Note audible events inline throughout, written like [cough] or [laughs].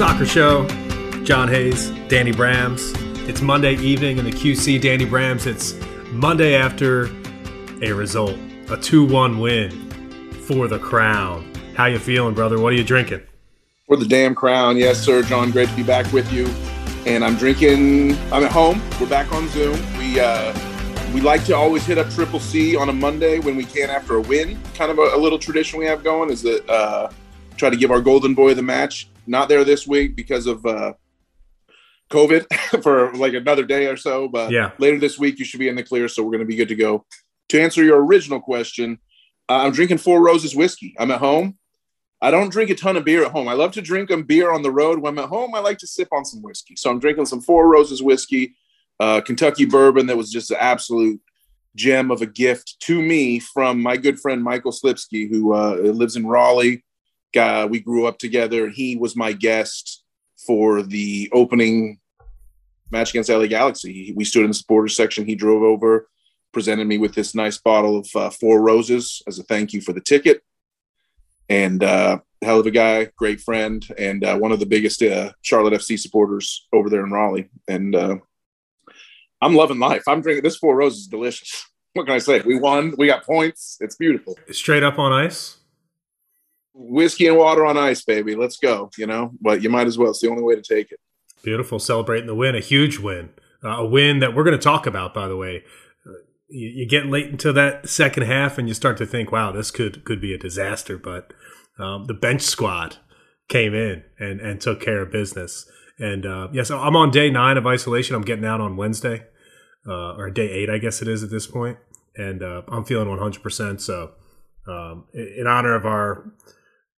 Soccer Show. John Hayes, Danny Brams. It's Monday evening in the QC. Danny Brams. It's Monday after a result, a two-one win for the Crown. How you feeling, brother? What are you drinking? For the damn Crown, yes, sir. John, great to be back with you. And I'm drinking. I'm at home. We're back on Zoom. We uh, we like to always hit up Triple C on a Monday when we can after a win. Kind of a, a little tradition we have going is that uh, try to give our golden boy the match. Not there this week because of uh, COVID [laughs] for like another day or so. But Yeah. later this week, you should be in the clear. So we're going to be good to go. To answer your original question, uh, I'm drinking Four Roses whiskey. I'm at home. I don't drink a ton of beer at home. I love to drink a beer on the road. When I'm at home, I like to sip on some whiskey. So I'm drinking some Four Roses whiskey, uh, Kentucky bourbon that was just an absolute gem of a gift to me from my good friend Michael Slipsky, who uh, lives in Raleigh. Guy, we grew up together. He was my guest for the opening match against LA Galaxy. We stood in the supporters section. He drove over, presented me with this nice bottle of uh, Four Roses as a thank you for the ticket. And uh, hell of a guy, great friend, and uh, one of the biggest uh, Charlotte FC supporters over there in Raleigh. And uh, I'm loving life. I'm drinking this Four Roses delicious. [laughs] What can I say? We won. We got points. It's beautiful. Straight up on ice. Whiskey and water on ice, baby. Let's go. You know, but you might as well. It's the only way to take it. Beautiful, celebrating the win, a huge win, uh, a win that we're going to talk about. By the way, uh, you, you get late into that second half, and you start to think, "Wow, this could could be a disaster." But um, the bench squad came in and and took care of business. And uh, yes, yeah, so I'm on day nine of isolation. I'm getting out on Wednesday, uh, or day eight, I guess it is at this point. and uh, I'm feeling 100. percent So, um, in honor of our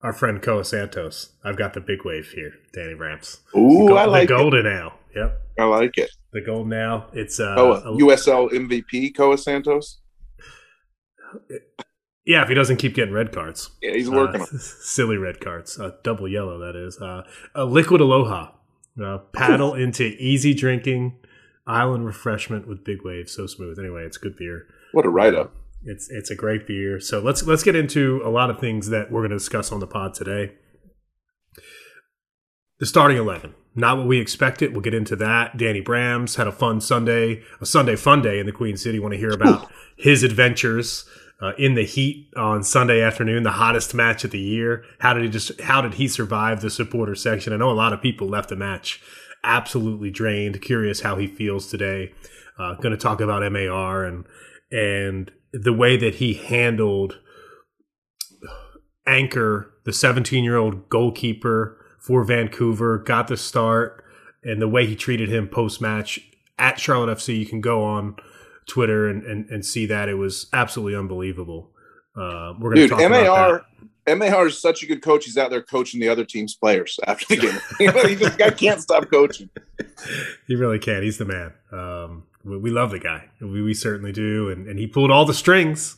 our friend Koa Santos, I've got the big wave here, Danny Brams. Ooh, Go- I like the it. golden ale. Yep, I like it. the golden ale. It's uh, Koa, a- USL MVP, Koa Santos. yeah. If he doesn't keep getting red cards, Yeah, he's working Uh, [laughs] on silly red cards, uh, double yellow. That is uh, a liquid aloha. Uh, paddle [laughs] into easy drinking island refreshment with big waves. So smooth. Anyway, it's good beer. What a write up. It's it's a great beer. So let's let's get into a lot of things that we're going to discuss on the pod today. The starting eleven, not what we expected. We'll get into that. Danny Brams had a fun Sunday, a Sunday fun day in the Queen City. Want to hear about [laughs] his adventures uh, in the heat on Sunday afternoon, the hottest match of the year. How did he just? How did he survive the supporter section? I know a lot of people left the match absolutely drained. Curious how he feels today. Uh, going to talk about MAR and and the way that he handled Anchor, the 17 year old goalkeeper for Vancouver, got the start, and the way he treated him post match at Charlotte FC. You can go on Twitter and, and, and see that. It was absolutely unbelievable. Uh, we're going to Dude, talk about that. MAR MAR is such a good coach. He's out there coaching the other team's players after the game. [laughs] he just guy can't stop coaching. [laughs] He really can't. He's the man. Um, we, love the guy. We, we certainly do. And, and he pulled all the strings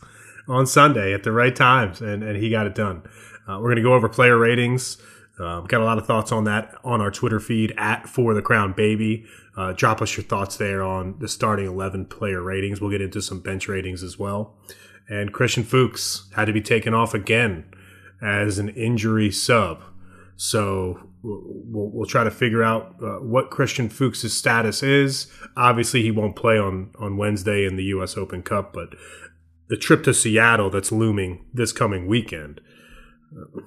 on Sunday at the right times, and, and he got it done. Uh, we're going to go over player ratings. Uh, got a lot of thoughts on that on our Twitter feed at For the Crown Baby. Uh, drop us your thoughts there on the starting 11 player ratings. We'll get into some bench ratings as well. And Christian Fuchs had to be taken off again as an injury sub. So we'll, we'll try to figure out uh, what Christian Fuchs' status is. Obviously, he won't play on, on Wednesday in the U.S. Open Cup, but the trip to Seattle that's looming this coming weekend uh,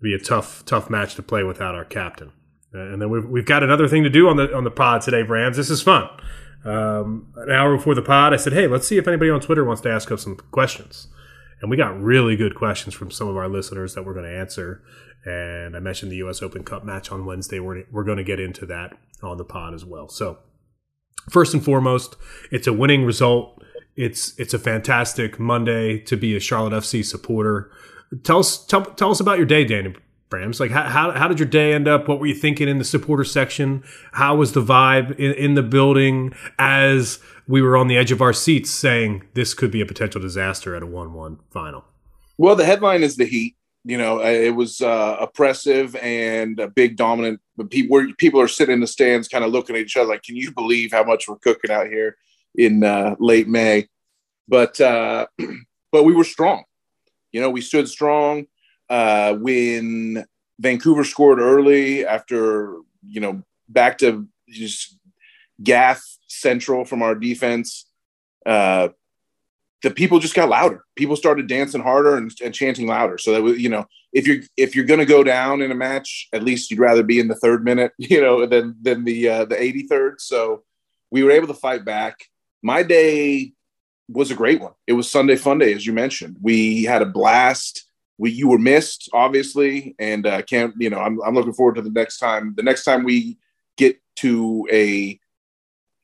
be a tough tough match to play without our captain. Uh, and then we've, we've got another thing to do on the on the pod today, Rams. This is fun. Um, an hour before the pod, I said, "Hey, let's see if anybody on Twitter wants to ask us some questions." And we got really good questions from some of our listeners that we're going to answer. And I mentioned the U.S. Open Cup match on Wednesday. We're, we're going to get into that on the pod as well. So, first and foremost, it's a winning result. It's it's a fantastic Monday to be a Charlotte FC supporter. Tell us tell, tell us about your day, Danny Brams. Like how, how how did your day end up? What were you thinking in the supporter section? How was the vibe in, in the building as we were on the edge of our seats, saying this could be a potential disaster at a one-one final? Well, the headline is the Heat. You know, it was uh, oppressive and a big dominant. People, where people are sitting in the stands, kind of looking at each other like, "Can you believe how much we're cooking out here in uh, late May?" But uh, [clears throat] but we were strong. You know, we stood strong uh, when Vancouver scored early after you know back to just gaff central from our defense. Uh, the people just got louder. People started dancing harder and, and chanting louder. So that was, you know, if you're if you're going to go down in a match, at least you'd rather be in the third minute, [laughs] you know, than than the uh, the 83rd. So we were able to fight back. My day was a great one. It was Sunday Fun Day, as you mentioned. We had a blast. We you were missed, obviously, and uh, can't you know I'm I'm looking forward to the next time. The next time we get to a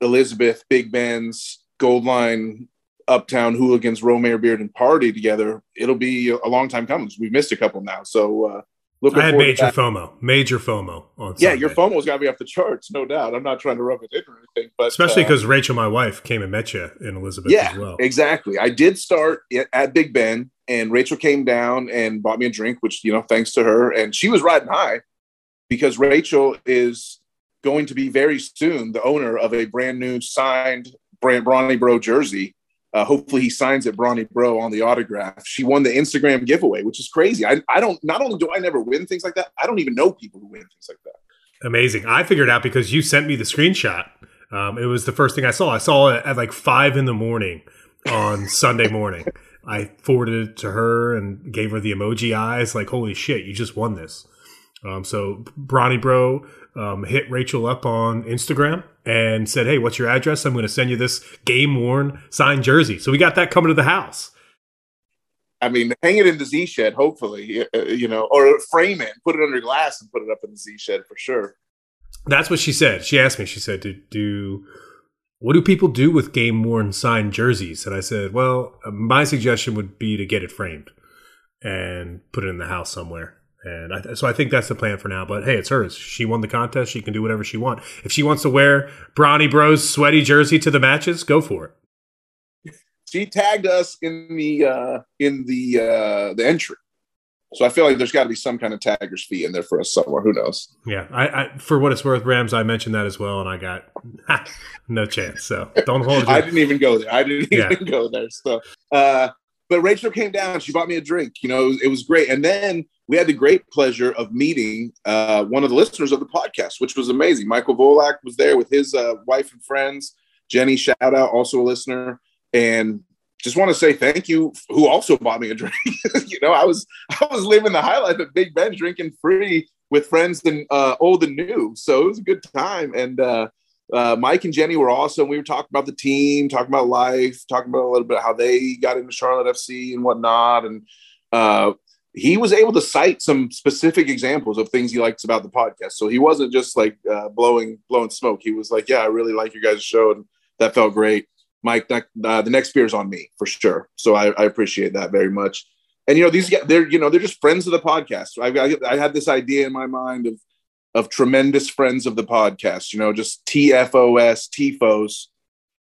Elizabeth Big Ben's Gold Line Uptown Hooligans Romare and party together, it'll be a long time coming. We've missed a couple now, so uh, looking I had major FOMO, major FOMO on. Yeah, your FOMO's got to be off the charts, no doubt. I'm not trying to rub it in or anything, but especially because uh, Rachel, my wife, came and met you in Elizabeth yeah, as well. Exactly. I did start at Big Ben, and Rachel came down and bought me a drink, which you know, thanks to her, and she was riding high because Rachel is going to be very soon the owner of a brand new signed brand Brawny Bro jersey uh, hopefully he signs it Brawny Bro on the autograph. She won the Instagram giveaway, which is crazy. I, I don't not only do I never win things like that, I don't even know people who win things like that. Amazing. I figured out because you sent me the screenshot. Um, it was the first thing I saw. I saw it at like five in the morning on [laughs] Sunday morning. I forwarded it to her and gave her the emoji eyes, like, holy shit, you just won this. Um, so Brawny Bro um, hit Rachel up on Instagram and said, "Hey, what's your address? I'm going to send you this game worn signed jersey." So we got that coming to the house. I mean, hang it in the Z shed, hopefully, uh, you know, or frame it, put it under glass, and put it up in the Z shed for sure. That's what she said. She asked me. She said, "Do do what do people do with game worn signed jerseys?" And I said, "Well, my suggestion would be to get it framed and put it in the house somewhere." And I, so I think that's the plan for now. But hey, it's hers. She won the contest. She can do whatever she wants. If she wants to wear Brawny Bros sweaty jersey to the matches, go for it. She tagged us in the uh, in the uh, the entry. So I feel like there's got to be some kind of tagger's fee in there for us somewhere. Who knows? Yeah, I, I, for what it's worth, Rams. I mentioned that as well, and I got [laughs] no chance. So don't hold. I didn't even go there. I didn't yeah. even go there. So, uh, but Rachel came down. She bought me a drink. You know, it was great. And then we had the great pleasure of meeting uh, one of the listeners of the podcast, which was amazing. Michael Volak was there with his uh, wife and friends. Jenny, shout out, also a listener, and just want to say thank you. Who also bought me a drink? [laughs] you know, I was I was living the highlight of Big Ben drinking free with friends and uh, old and new, so it was a good time. And uh, uh, Mike and Jenny were awesome. We were talking about the team, talking about life, talking about a little bit how they got into Charlotte FC and whatnot, and uh, he was able to cite some specific examples of things he likes about the podcast. So he wasn't just like uh, blowing blowing smoke. He was like, "Yeah, I really like your guys' show, and that felt great." Mike, uh, the next beer is on me for sure. So I, I, appreciate that very much. And you know, these they're you know they're just friends of the podcast. I, I, I had this idea in my mind of of tremendous friends of the podcast. You know, just TFOS, TFOs.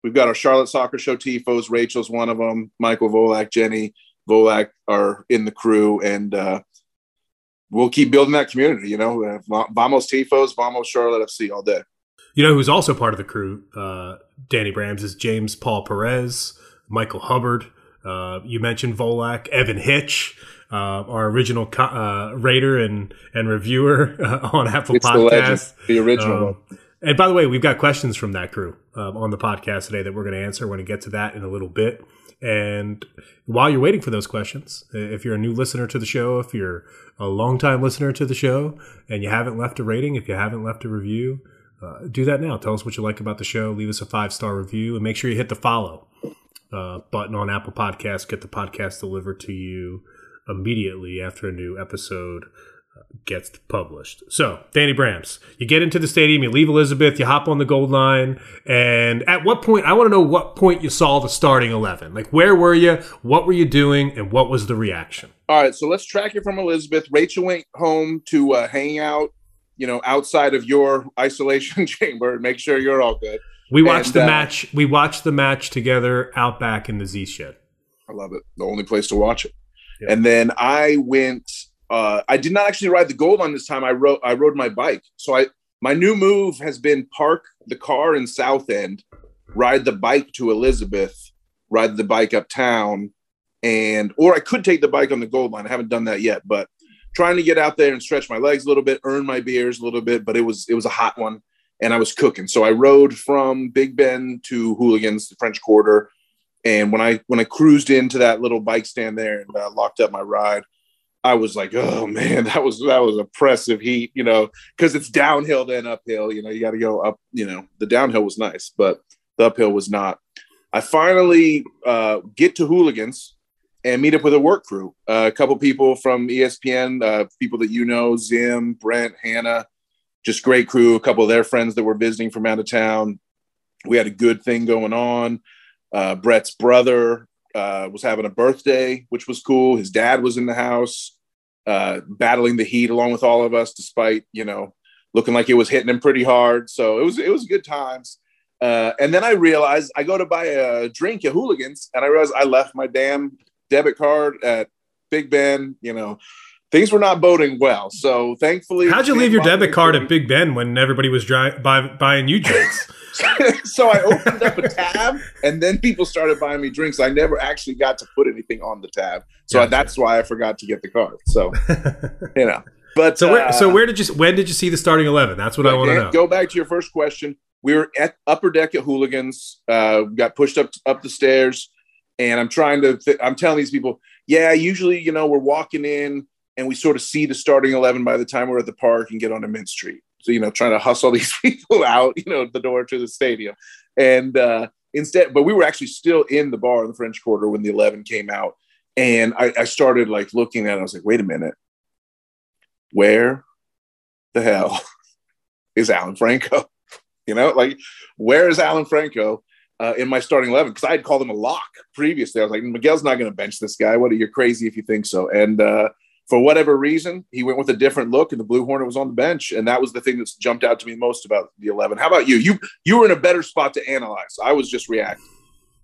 We've got our Charlotte Soccer Show TFOs. Rachel's one of them. Michael Volak, Jenny Volak are in the crew, and uh, we'll keep building that community. You know, vamos tifos, vamos Charlotte FC all day. You know who's also part of the crew? Uh, Danny Brams is James Paul Perez, Michael Hubbard. Uh, you mentioned Volak, Evan Hitch, uh, our original co- uh, raider and and reviewer uh, on Apple it's Podcast. The, the original. Um, and by the way, we've got questions from that crew um, on the podcast today that we're going to answer. We're going to get to that in a little bit. And while you're waiting for those questions, if you're a new listener to the show, if you're a longtime listener to the show, and you haven't left a rating, if you haven't left a review, uh, do that now. Tell us what you like about the show. Leave us a five star review, and make sure you hit the follow uh, button on Apple Podcasts. Get the podcast delivered to you immediately after a new episode gets published. So, Danny Brams, you get into the stadium, you leave Elizabeth, you hop on the gold line, and at what point, I want to know what point you saw the starting 11. Like, where were you? What were you doing? And what was the reaction? All right, so let's track it from Elizabeth. Rachel went home to uh, hang out, you know, outside of your [laughs] isolation chamber and make sure you're all good. We watched and, the uh, match. We watched the match together out back in the Z shed. I love it. The only place to watch it. Yeah. And then I went uh, I did not actually ride the gold line this time. I rode I rode my bike. So I my new move has been park the car in South End, ride the bike to Elizabeth, ride the bike uptown, and or I could take the bike on the gold line. I haven't done that yet, but trying to get out there and stretch my legs a little bit, earn my beers a little bit, but it was it was a hot one and I was cooking. So I rode from Big Ben to Hooligans, the French Quarter, and when I when I cruised into that little bike stand there and uh, locked up my ride, I was like, oh man, [laughs] that was that was oppressive heat, you know, because it's downhill then uphill. You know, you got to go up. You know, the downhill was nice, but the uphill was not. I finally uh, get to Hooligans and meet up with a work crew, uh, a couple people from ESPN, uh, people that you know, Zim, Brent, Hannah, just great crew. A couple of their friends that were visiting from out of town. We had a good thing going on. Uh, Brett's brother uh, was having a birthday, which was cool. His dad was in the house, uh, battling the heat along with all of us, despite you know looking like it was hitting him pretty hard. So it was it was good times. Uh, and then I realized I go to buy a drink at Hooligans, and I realized I left my damn debit card at Big Ben. You know, things were not boding well. So thankfully, how'd you leave your debit card at Big Ben when everybody was dry, buy, buying you drinks? [laughs] so I opened up a tab, and then people started buying me drinks. I never actually got to put anything on the tab, so gotcha. that's why I forgot to get the card. So [laughs] you know, but so where, uh, so where did you when did you see the starting eleven? That's what I want to know. Go back to your first question. We were at upper deck at Hooligans. Uh, got pushed up up the stairs, and I'm trying to. Th- I'm telling these people, yeah, usually you know we're walking in and we sort of see the starting 11 by the time we're at the park and get onto Mint Street. So, you know, trying to hustle [laughs] these people out, you know, the door to the stadium. And uh, instead, but we were actually still in the bar in the French Quarter when the 11 came out. And I, I started like looking at it. I was like, wait a minute. Where the hell [laughs] is Alan Franco? [laughs] You know, like, where is Alan Franco? Uh, in my starting 11 because I had called him a lock previously. I was like, Miguel's not going to bench this guy. What are you crazy if you think so? And uh, for whatever reason, he went with a different look, and the Blue Hornet was on the bench, and that was the thing that's jumped out to me most about the eleven. How about you? You you were in a better spot to analyze. I was just reacting.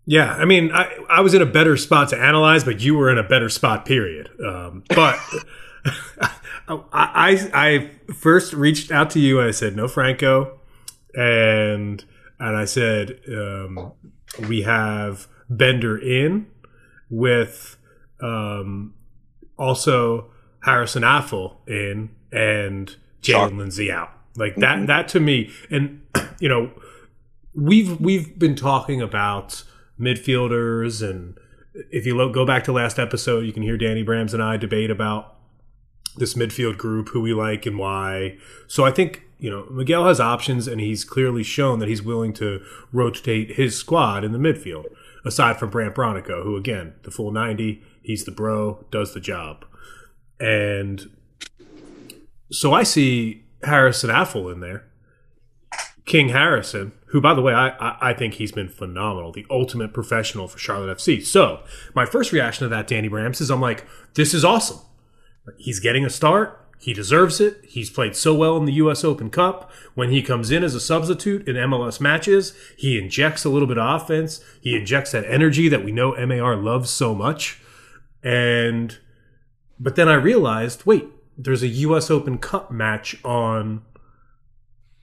Yeah, I mean, I, I was in a better spot to analyze, but you were in a better spot. Period. Um, but [laughs] I, I I first reached out to you. and I said no Franco, and and I said um, we have Bender in with um, also Harrison Afful in and Jaylin Lindsey out. Like that mm-hmm. that to me and [clears throat] you know we've we've been talking about midfielders and if you lo- go back to last episode you can hear Danny Brams and I debate about this midfield group who we like and why. So I think you know Miguel has options and he's clearly shown that he's willing to rotate his squad in the midfield aside from Brandt Bronico who again the full 90 he's the bro does the job and so I see Harrison Afful in there. King Harrison, who, by the way, I, I think he's been phenomenal, the ultimate professional for Charlotte FC. So, my first reaction to that, Danny Brams, is I'm like, this is awesome. He's getting a start. He deserves it. He's played so well in the U.S. Open Cup. When he comes in as a substitute in MLS matches, he injects a little bit of offense. He injects that energy that we know MAR loves so much. And but then I realized, wait, there's a U.S. Open Cup match on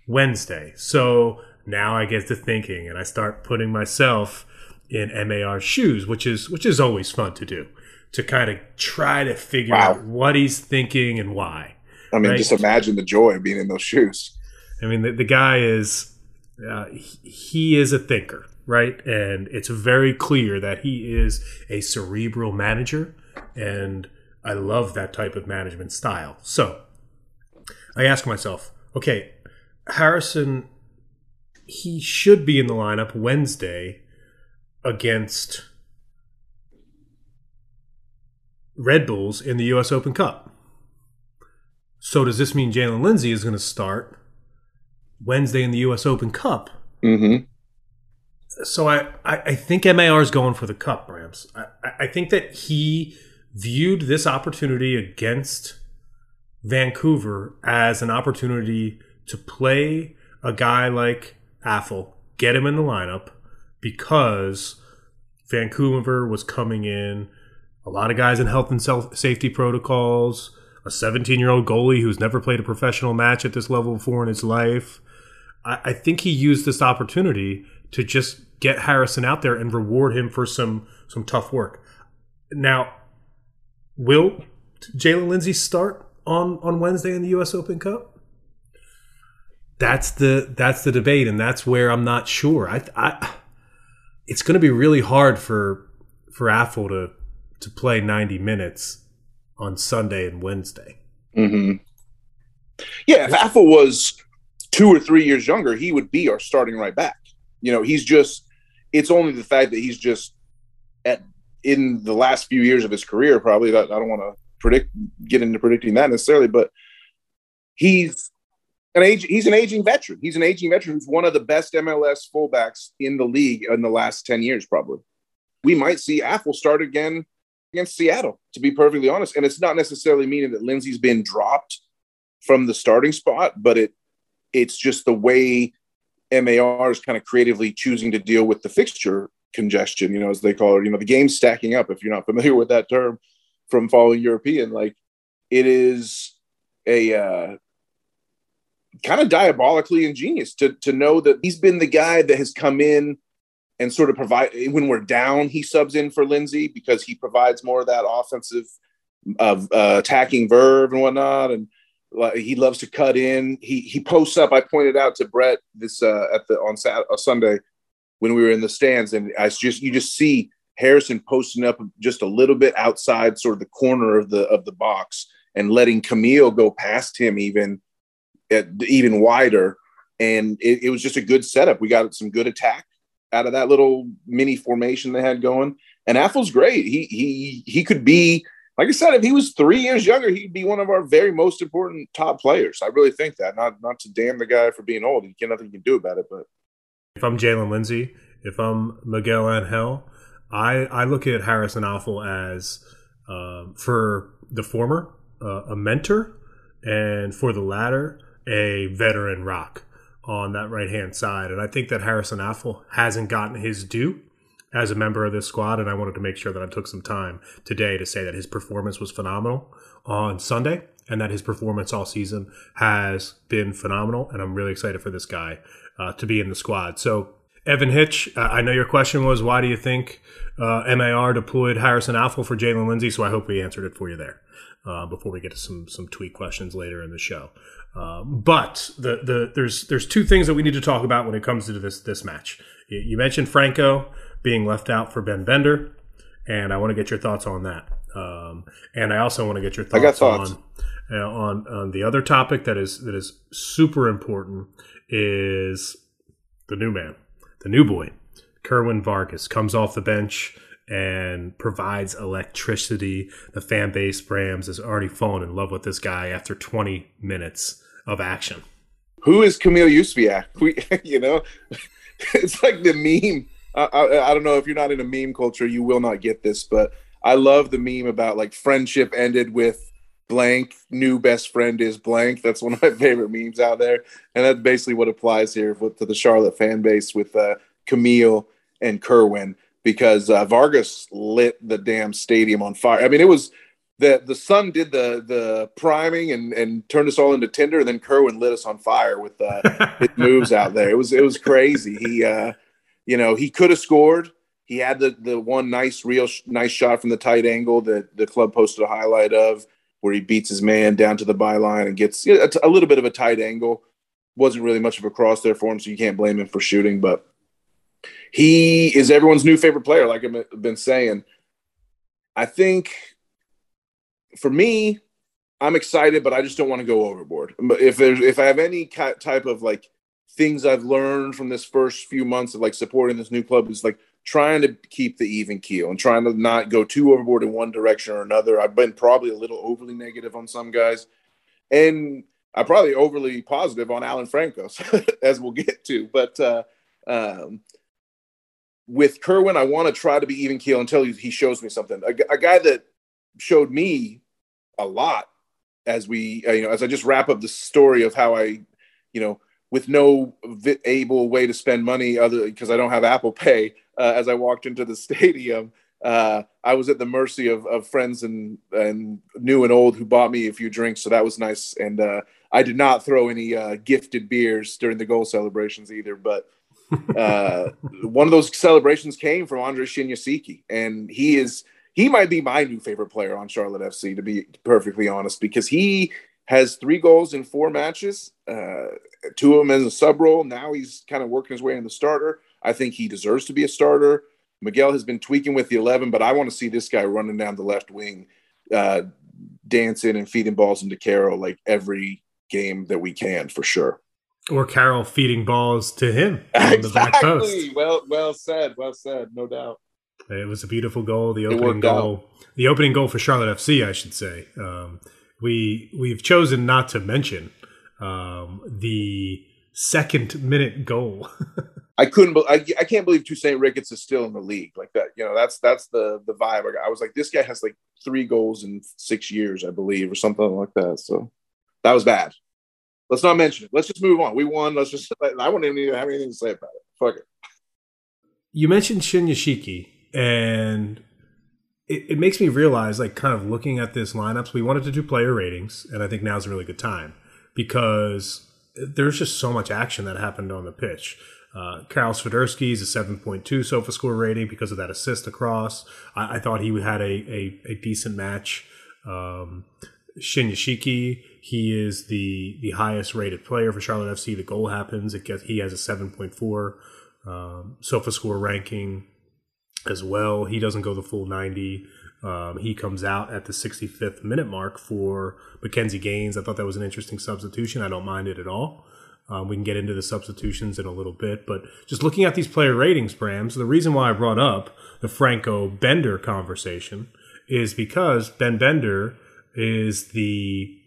Wednesday. So now I get to thinking, and I start putting myself in MAR's shoes, which is which is always fun to do, to kind of try to figure wow. out what he's thinking and why. I mean, right? just imagine the joy of being in those shoes. I mean, the, the guy is uh, he is a thinker, right? And it's very clear that he is a cerebral manager, and I love that type of management style. So I ask myself, okay, Harrison, he should be in the lineup Wednesday against Red Bulls in the U.S. Open Cup. So does this mean Jaylin Lindsey is going to start Wednesday in the U.S. Open Cup? Mm-hmm. So I, I, I think MAR is going for the cup, Brams. I, I think that he viewed this opportunity against Vancouver as an opportunity to play a guy like Afful, get him in the lineup because Vancouver was coming in a lot of guys in health and safety protocols, a 17 year old goalie who's never played a professional match at this level before in his life. I, I think he used this opportunity to just get Harrison out there and reward him for some some tough work. Now, Will Jaylin Lindsey start on on Wednesday in the U.S. Open Cup? That's the that's the debate, and that's where I'm not sure. I, I it's going to be really hard for for Afful to to play 90 minutes on Sunday and Wednesday. Mm-hmm. Yeah, if Afful was two or three years younger, he would be our starting right back. You know, he's just. It's only the fact that he's just at in the last few years of his career. Probably that I don't want to predict get into predicting that necessarily, but he's an age. He's an aging veteran. He's an aging veteran who's one of the best MLS fullbacks in the league in the last ten years, probably. We might see Afful start again against Seattle, to be perfectly honest. And it's not necessarily meaning that Lindsey's been dropped from the starting spot, but it it's just the way MAR is kind of creatively choosing to deal with the fixture congestion, you know, as they call it. You know, the game's stacking up, if you're not familiar with that term from following European. Like it is a uh, kind of diabolically ingenious to to know that he's been the guy that has come in and sort of provide when we're down, he subs in for Lindsey because he provides more of that offensive of uh, attacking verve and whatnot. And like, he loves to cut in. He he posts up. I pointed out to Brett this uh, at the on Saturday, uh, Sunday when we were in the stands, and I just you just see Harrison posting up just a little bit outside, sort of the corner of the of the box, and letting Kamil go past him even at, even wider. And it, it was just a good setup. We got some good attack out of that little mini formation they had going. And Afful's great. He he he could be like I said, if he was three years younger, he'd be one of our very most important top players. I really think that. Not not to damn the guy for being old. He can nothing he can do about it. But if I'm Jaylin Lindsey, if I'm Miguel Angel, I I look at Harrison Afful as uh, for the former uh, a mentor, and for the latter a veteran rock on that right hand side. And I think that Harrison Afful hasn't gotten his due as a member of this squad. And I wanted to make sure that I took some time today to say that his performance was phenomenal on Sunday and that his performance all season has been phenomenal. And I'm really excited for this guy uh, to be in the squad. So, Evan Hitch, uh, I know your question was why do you think uh, MAR deployed Harrison Afful for Jaylin Lindsey? So I hope we answered it for you there. Uh, before we get to some some tweet questions later in the show. Um, but the, the there's there's two things that we need to talk about when it comes to this this match. You, you mentioned Franco being left out for Ben Bender, and I want to get your thoughts on that. Um, and I also want to get your thoughts, thoughts. on uh, on on the other topic that is that is super important is the new man, the new boy, Kerwin Vargas comes off the bench and provides electricity. The fan base Rams has already fallen in love with this guy after 20 minutes of action. Who is Kamil Józwiak? [laughs] We, you know, [laughs] it's like the meme. I, I, I, don't know if you're not in a meme culture, you will not get this, but I love the meme about like friendship ended with blank. New best friend is blank. That's one of my [laughs] favorite memes out there, and that's basically what applies here to the Charlotte fan base with uh, Kamil and Kerwin because uh, Vargas lit the damn stadium on fire. I mean, it was the the sun did the the priming and and turned us all into tinder and then kerwin lit us on fire with uh his [laughs] moves out there it was it was crazy he uh you know he could have scored he had the the one nice real sh- nice shot from the tight angle that the club posted a highlight of where he beats his man down to the byline and gets know, a, t- a little bit of a tight angle wasn't really much of a cross there for him so you can't blame him for shooting but he is everyone's new favorite player like i've been saying i think for me, I'm excited, but I just don't want to go overboard. But if there's if I have any type of like things I've learned from this first few months of like supporting this new club is like trying to keep the even keel and trying to not go too overboard in one direction or another. I've been probably a little overly negative on some guys, and I'm probably overly positive on Alan Franco, [laughs] as we'll get to. But uh, um, with Kerwin, I want to try to be even keel until he shows me something. A, a guy that showed me a lot as we uh, you know as I just wrap up the story of how I you know with no able way to spend money other because I don't have Apple Pay uh, as I walked into the [laughs] stadium uh, I was at the mercy of, of friends and and new and old who bought me a few drinks so that was nice and uh, I did not throw any uh, gifted beers during the goal celebrations either but [laughs] uh, one of those celebrations came from Andre Shinyashiki and he is he might be my new favorite player on Charlotte FC, to be perfectly honest, because he has three goals in four matches, uh, two of them as a sub role. Now he's kind of working his way in the starter. I think he deserves to be a starter. Miguel has been tweaking with the 11, but I want to see this guy running down the left wing, uh, dancing and feeding balls into Karol like every game that we can for sure. Or Karol feeding balls to him on the back post. Well, well said. Well said. No doubt. It was a beautiful goal. The opening goal, out. the opening goal for Charlotte FC, I should say. Um, we we've chosen not to mention um, the second minute goal. [laughs] I couldn't. I, I can't believe Tosaint Ricketts is still in the league like that. You know, that's that's the the vibe. I was like, this guy has like three goals in six years, I believe, or something like that. So that was bad. Let's not mention it. Let's just move on. We won. Let's just. [laughs] I wouldn't even have anything to say about it. Fuck it. You mentioned Shinyashiki, and it, it makes me realize, like, kind of looking at this lineups, we wanted to do player ratings, and I think now's a really good time because there's just so much action that happened on the pitch. Uh, Karol Swiderski is a 7.2 SOFA score rating because of that assist across. I, I thought he had a, a, a decent match. Um, Shinyashiki, he is the the highest rated player for Charlotte FC. The goal happens. It gets he has a 7.4 um, SOFA score ranking as well. He doesn't go the full 90. Um, he comes out at the 65th minute mark for McKinze Gaines. I thought that was an interesting substitution. I don't mind it at all. Um, we can get into the substitutions in a little bit, but just looking at these player ratings, Brams, the reason why I brought up the Franco Bender conversation is because Ben Bender is the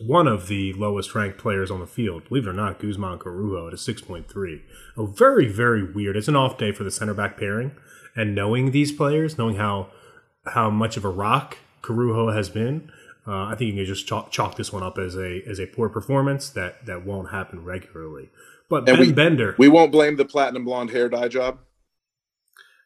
one of the lowest ranked players on the field. Believe it or not, Guzman Corujo at a 6.3. Oh, very, very weird. It's an off day for the center back pairing. And knowing these players, knowing how how much of a rock Corujo has been, uh, I think you can just chalk, chalk, this one up as a as a poor performance that that won't happen regularly. But and Ben we, Bender, we won't blame the platinum blonde hair dye job.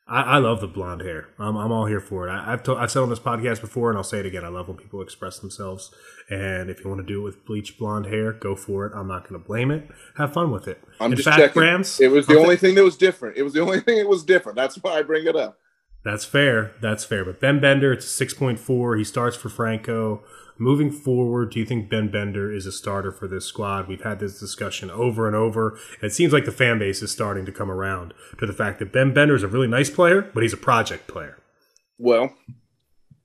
I, I love the blonde hair. I'm, I'm all here for it. I, have to, I've said on this podcast before, and I'll say it again. I love when people express themselves. And if you want to do it with bleach blonde hair, go for it. I'm not going to blame it. Have fun with it. I'm In just fact, checking. Rams, it was the only thing that was different. It was the only [laughs] thing that was different. That's why I bring it up. That's fair. That's fair. But Ben Bender, it's a 6.4. He starts for Franco. Moving forward, do you think Ben Bender is a starter for this squad? We've had this discussion over and over. And it seems like the fan base is starting to come around to the fact that Ben Bender is a really nice player, but he's a project player. Well,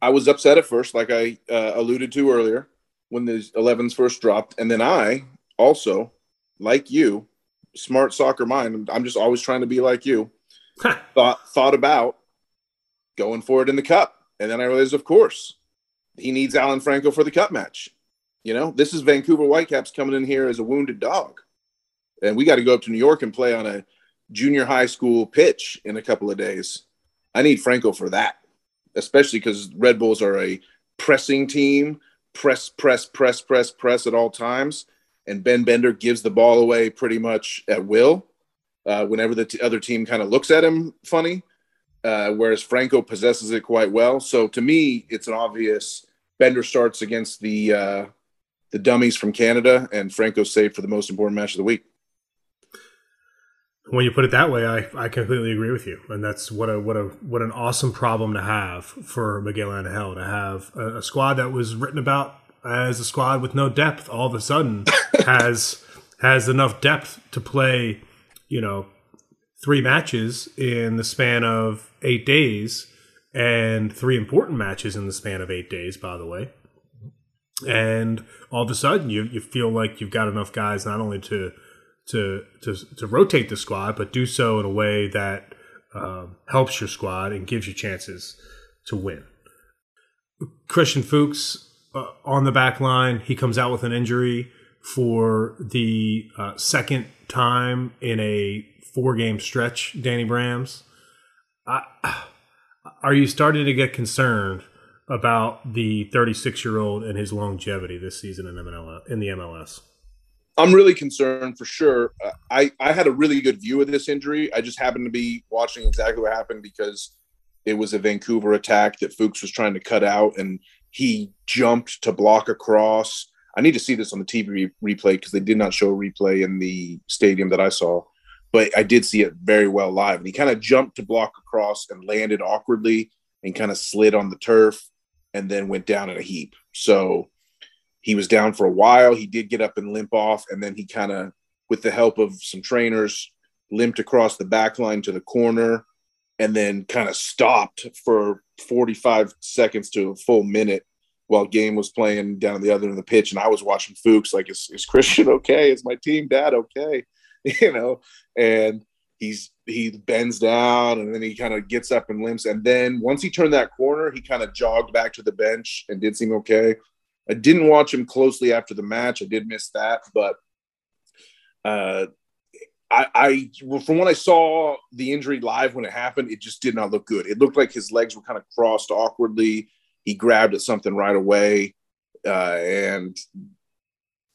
I was upset at first, like I uh, alluded to earlier, when the 11s first dropped. And then I also, like you, smart soccer mind, I'm just always trying to be like you, [laughs] thought, thought about going for it in the cup. And then I realized, of course, he needs Alan Franco for the cup match. You know, this is Vancouver Whitecaps coming in here as a wounded dog. And we got to go up to New York and play on a junior high school pitch in a couple of days. I need Franco for that, especially because Red Bulls are a pressing team, press, press, press, press, press at all times. And Ben Bender gives the ball away pretty much at will uh, whenever the t- other team kind of looks at him funny, uh, whereas Franco possesses it quite well. So to me, it's an obvious Bender starts against the uh, the dummies from Canada, and Franco saved for the most important match of the week. When you put it that way, I, I completely agree with you, and that's what a what a what an awesome problem to have for Miguel Angel to have a, a squad that was written about as a squad with no depth. All of a sudden, [laughs] has has enough depth to play, you know, three matches in the span of eight days and three important matches in the span of eight days, by the way. And all of a sudden, you you feel like you've got enough guys not only to to to to rotate the squad, but do so in a way that um, helps your squad and gives you chances to win. Christian Fuchs uh, on the back line, he comes out with an injury for the uh, second time in a four game stretch. Danny Brams. I are you starting to get concerned about the 36 year old and his longevity this season in, in the MLS? I'm really concerned for sure. I, I had a really good view of this injury. I just happened to be watching exactly what happened because it was a Vancouver attack that Fuchs was trying to cut out and he jumped to block across. I need to see this on the TV replay because they did not show a replay in the stadium that I saw but I did see it very well live. And he kind of jumped to block across and landed awkwardly and kind of slid on the turf and then went down in a heap. So he was down for a while. He did get up and limp off, and then he kind of, with the help of some trainers, limped across the back line to the corner and then kind of stopped for 45 seconds to a full minute while game was playing down the other end of the pitch and i was watching fuchs like is, is christian okay is my team dad okay [laughs] you know and he's he bends down and then he kind of gets up and limps and then once he turned that corner he kind of jogged back to the bench and did seem okay i didn't watch him closely after the match i did miss that but uh I, I well, from when I saw the injury live when it happened, it just did not look good. It looked like his legs were kind of crossed awkwardly. He grabbed at something right away, uh, and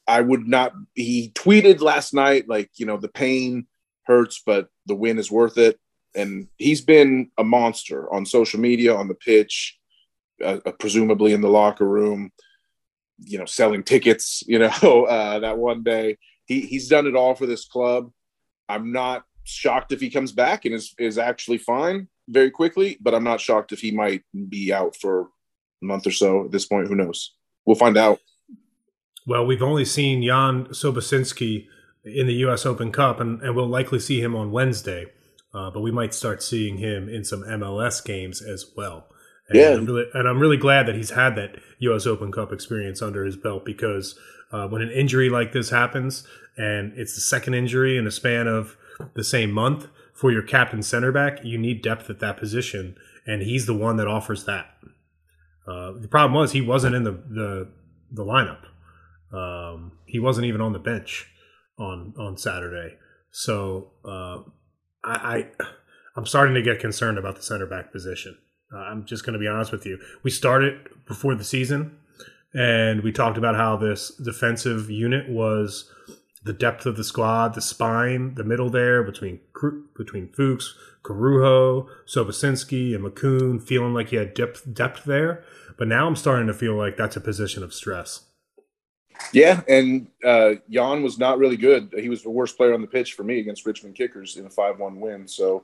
I would not. He tweeted last night like, you know, the pain hurts, but the win is worth it. And he's been a monster on social media, on the pitch, uh, uh presumably in the locker room. You know, selling tickets. [laughs] You know, uh, that one day he he's done it all for this club I'm not shocked if he comes back and is is actually fine very quickly, but I'm not shocked if he might be out for a month or so at this point. Who knows? We'll find out. Well, we've only seen Jan Sobocinski in the U.S. Open Cup, and, and we'll likely see him on Wednesday. Uh, but we might start seeing him in some MLS games as well. And yeah, I'm really, and I'm really glad that he's had that U.S. Open Cup experience under his belt because uh, when an injury like this happens, and it's the second injury in a span of the same month for your captain center back, you need depth at that position, and he's the one that offers that. Uh, the problem was he wasn't in the the, the lineup. Um, he wasn't even on the bench on on Saturday. So uh, I, I I'm starting to get concerned about the center back position. Uh, I'm just going to be honest with you. We started before the season, and we talked about how this defensive unit was the depth of the squad, the spine, the middle there between between Fuchs, Corujo, Sobocinski, and Makoun, feeling like he had depth depth there. But now I'm starting to feel like that's a position of stress. Yeah, and uh, Jan was not really good. He was the worst player on the pitch for me against Richmond Kickers in a five-one win. So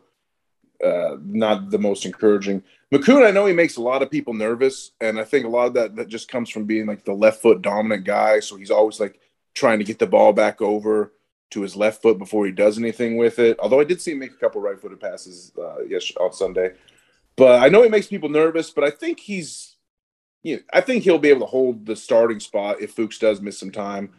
uh, not the most encouraging. Makoun, I know he makes a lot of people nervous, and I think a lot of that that just comes from being like the left foot dominant guy. So he's always like trying to get the ball back over to his left foot before he does anything with it. Although I did see him make a couple right-footed passes uh, yes on Sunday, but I know he makes people nervous. But I think he's, you know, I think he'll be able to hold the starting spot if Fuchs does miss some time.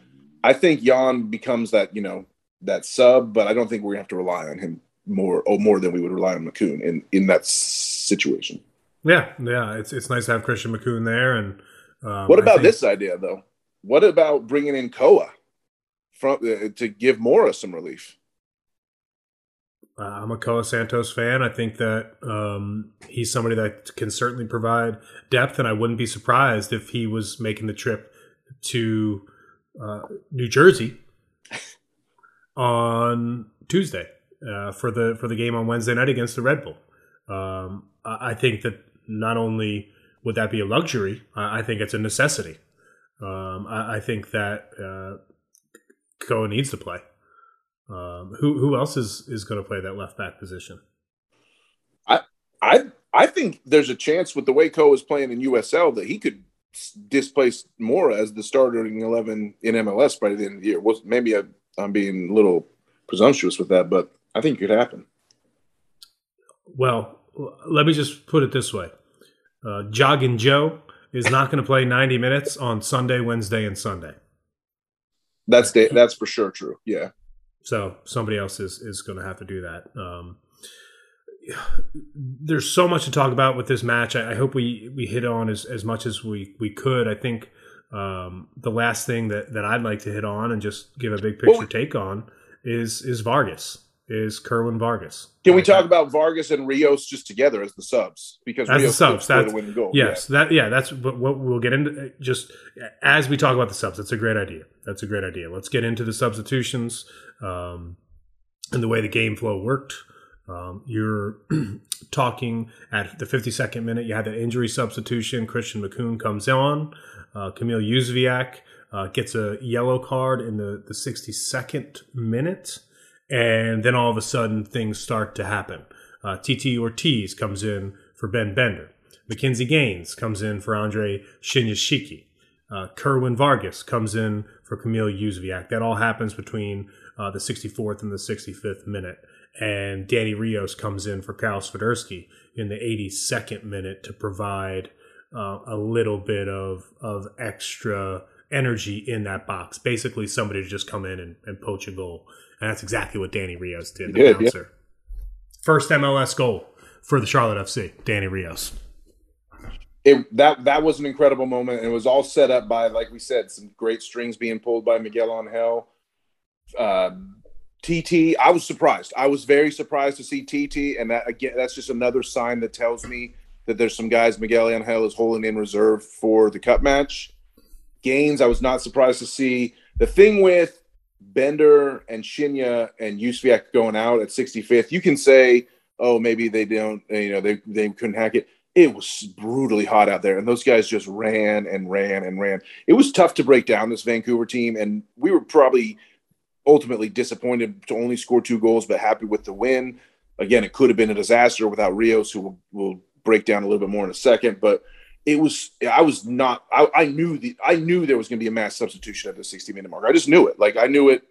I think Jan becomes that you know that sub, but I don't think we're gonna have to rely on him more or more than we would rely on Makoun in in that situation. Yeah, yeah, it's it's nice to have Christian Makoun there. And um, what about think, this idea though? What about bringing in Koa from uh, to give Mora some relief? Uh, I'm a Koa Santos fan. I think that um, he's somebody that can certainly provide depth, and I wouldn't be surprised if he was making the trip to uh, New Jersey [laughs] on Tuesday uh, for the for the game on Wednesday night against the Red Bull. Um, I think that not only would that be a luxury, I think it's a necessity. Um, I, I, think that uh, Koa needs to play. Um, who who else is is going to play that left back position? I I I think there's a chance with the way Koa is playing in USL that he could displace Mora as the starting eleven in MLS by the end of the year. Well, maybe I, I'm being a little presumptuous with that, but I think it could happen. Well, let me just put it this way: uh, Jogging Joe is not going to play 90 minutes on Sunday, Wednesday, and Sunday. That's the, that's for sure true. Yeah. So somebody else is is going to have to do that. Um, there's so much to talk about with this match. I, I, hope we we hit on as, as much as we we could. I think um, the last thing that that I'd like to hit on and just give a big picture well, take on is is Vargas is Kerwin Vargas. Can we talk about Vargas and Rios just together as the subs? Because as Rios the subs, that's the goal. yes, yeah. that yeah, that's what, what we'll get into. Just as we talk about the subs, that's a great idea. That's a great idea. Let's get into the substitutions um, and the way the game flow worked. Um, you're [clears throat] talking at the 52nd minute. You had that injury substitution. Christian Makoun comes on. Uh, Kamil Józwiak uh, gets a yellow card in the, the 62nd minute and then all of a sudden things start to happen. Uh, TT Ortiz comes in for Ben Bender. McKinze Gaines comes in for Andre Shinyashiki. Uh, Kerwin Vargas comes in for Kamil Jóźwiak. That all happens between uh, the 64th and the 65th minute. And Danny Rios comes in for Karol Swiderski in the 82nd minute to provide uh, a little bit of, of extra energy in that box. Basically, somebody to just come in and, and poach a goal. And that's exactly what Danny Rios did. The yeah. First MLS goal for the Charlotte FC, Danny Rios. It, that that was an incredible moment, and it was all set up by, like we said, some great strings being pulled by Miguel Angel. Uh, TT, I was surprised. I was very surprised to see TT, and that again, that's just another sign that tells me that there's some guys Miguel Angel is holding in reserve for the cup match. Gaines, I was not surprised to see. The thing with Bender and Shinya and Jóźwiak going out at 65th, you can say, oh, maybe they don't, you know, they, they couldn't hack it. It was brutally hot out there, and those guys just ran and ran and ran. It was tough to break down this Vancouver team, and we were probably ultimately disappointed to only score two goals, but happy with the win. Again, it could have been a disaster without Rios, who will, will break down a little bit more in a second. But it was I was not I, I knew the I knew there was going to be a mass substitution at the 60 minute mark. I just knew it. Like I knew it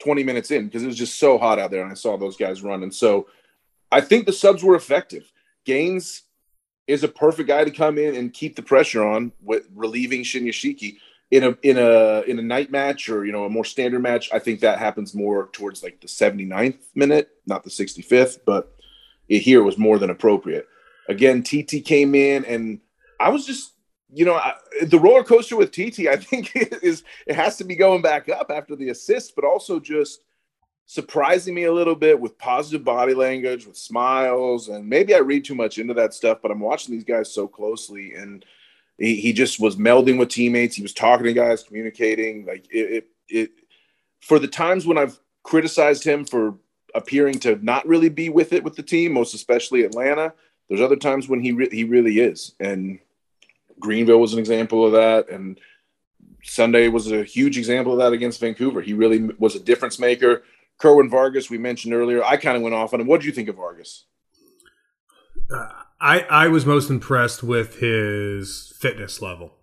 20 minutes in because it was just so hot out there and I saw those guys run. And so I think the subs were effective. Gaines is a perfect guy to come in and keep the pressure on with relieving Shinyashiki in a in a in a night match or you know a more standard match. I think that happens more towards like the 79th minute, not the 65th, but it, here was more than appropriate. Again, TT came in and I was just, you know, I, the roller coaster with TT, I think [laughs] is it has to be going back up after the assist, but also just surprising me a little bit with positive body language, with smiles, and maybe I read too much into that stuff. But I'm watching these guys so closely, and he, he just was melding with teammates. He was talking to guys, communicating. Like it, it, it for the times when I've criticized him for appearing to not really be with it with the team, most especially Atlanta. There's other times when he re- he really is, and Greenville was an example of that, and Sunday was a huge example of that against Vancouver. He really was a difference maker. Kerwin Vargas, we mentioned earlier. I kind of went off on him. What did you think of Vargas? Uh, I I was most impressed with his fitness level.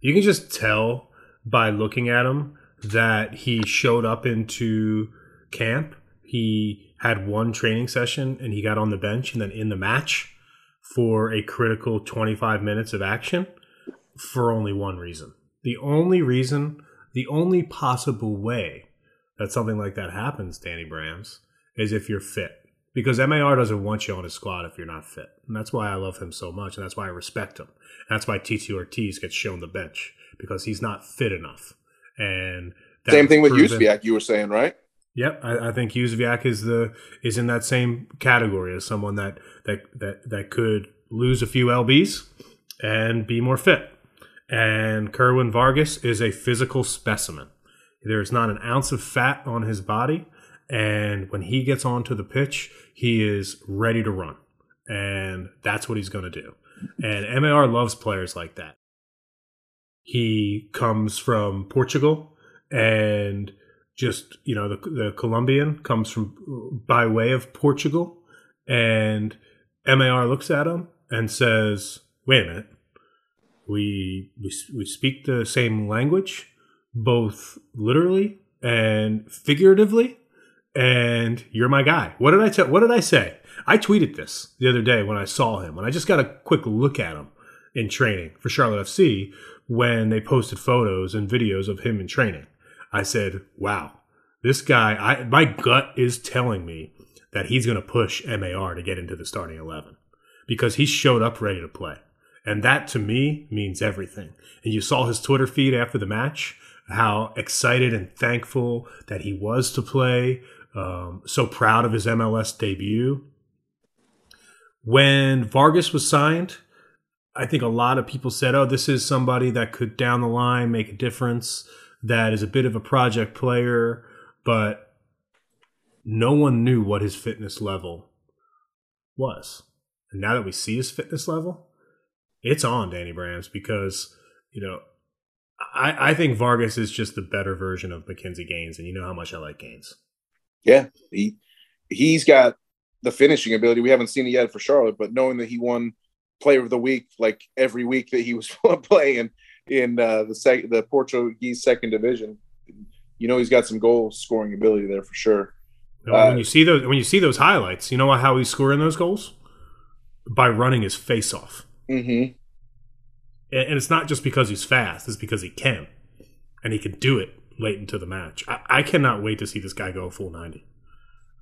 You can just tell by looking at him that he showed up into camp. He had one training session and he got on the bench, and then in the match for a critical 25 minutes of action for only one reason. The only reason, the only possible way that something like that happens, Danny Brams, is if you're fit. Because MAR doesn't want you on his squad if you're not fit. And that's why I love him so much. And that's why I respect him. And that's why TT Ortiz gets shown the bench because he's not fit enough. And same thing with Jóźwiak, you were saying, right? Yep, I, I, think Jóźwiak is the is in that same category as someone that that that that could lose a few lbs and be more fit. And Kerwin Vargas is a physical specimen. There is not an ounce of fat on his body, and when he gets onto the pitch, he is ready to run, and that's what he's going to do. And MAR loves players like that. He comes from Portugal and just you know the the Colombian comes from by way of Portugal, and MAR looks at him and says, "Wait a minute, we we we speak the same language, both literally and figuratively, and you're my guy." What did I tell? What did I say? I tweeted this the other day when I saw him, when I just got a quick look at him in training for Charlotte FC when they posted photos and videos of him in training. I said, wow, this guy, I, my gut is telling me that he's going to push MAR to get into the starting 11 because he showed up ready to play. And that to me means everything. And you saw his Twitter feed after the match, how excited and thankful that he was to play, um, so proud of his MLS debut. When Vargas was signed, I think a lot of people said, oh, this is somebody that could down the line make a difference that is a bit of a project player, but no one knew what his fitness level was. And now that we see his fitness level, it's on Danny Brams because, you know, I, I think Vargas is just the better version of McKinze Gaines, and you know how much I like Gaines. Yeah, he he's got the finishing ability. We haven't seen it yet for Charlotte, but knowing that he won player of the week like every week that he was [laughs] playing in uh, the sec- the Portuguese second division. You know he's got some goal scoring ability there for sure. Uh, when you see those when you see those highlights, you know how he's scoring those goals by running his face off. Mm-hmm. And, and it's not just because he's fast; it's because he can, and he can do it late into the match. I, I cannot wait to see this guy go full ninety.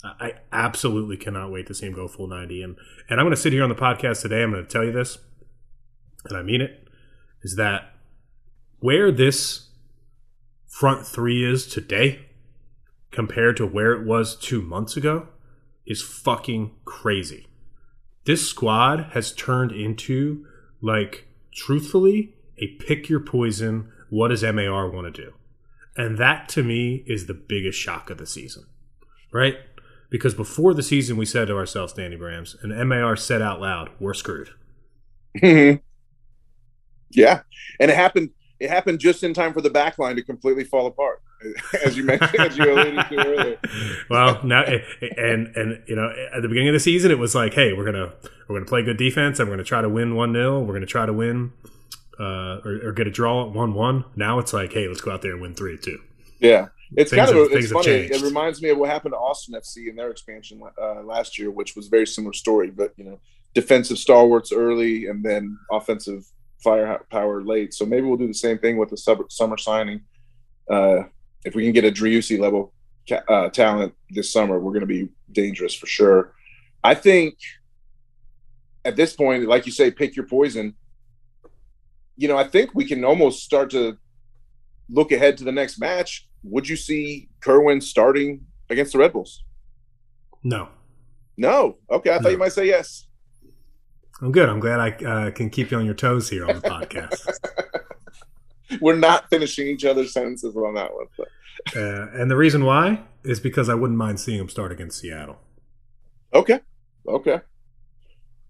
I absolutely cannot wait to see him go full 90. And and I'm going to sit here on the podcast today. I'm going to tell you this, and I mean it, is that where this front three is today compared to where it was two months ago is fucking crazy. This squad has turned into, like, truthfully, a pick your poison. What does MAR want to do? And that to me is the biggest shock of the season, right? Because before the season, we said to ourselves, Danny Brams, and MAR said out loud, we're screwed. Mm-hmm. yeah. And it happened it happened just in time for the back line to completely fall apart, [laughs] as you mentioned, as you alluded to earlier. [laughs] well, now and and you know, at the beginning of the season, it was like, hey, we're gonna we're gonna play good defense, and we're gonna try to win one 0 We're gonna try to win uh, or, or, get a draw at one one. Now it's like, hey, let's go out there and win three two. Yeah, it's things kind of have, it's funny. It reminds me of what happened to Austin FC in their expansion uh, last year, which was a very similar story. But you know, defensive stalwarts early, and then offensive firepower late. So maybe we'll do the same thing with the sub- summer signing. Uh, if we can get a Driussi level ca- uh, talent this summer, we're going to be dangerous for sure. I think at this point, like you say, pick your poison. You know, I think we can almost start to look ahead to the next match. Would you see Kerwin starting against the Red Bulls? No. No. Okay, I thought no. you might say yes. I'm good. I'm glad I uh, can keep you on your toes here on the podcast. [laughs] We're not finishing each other's sentences on that one. [laughs] Uh, and the reason why is because I wouldn't mind seeing him start against Seattle. Okay. Okay.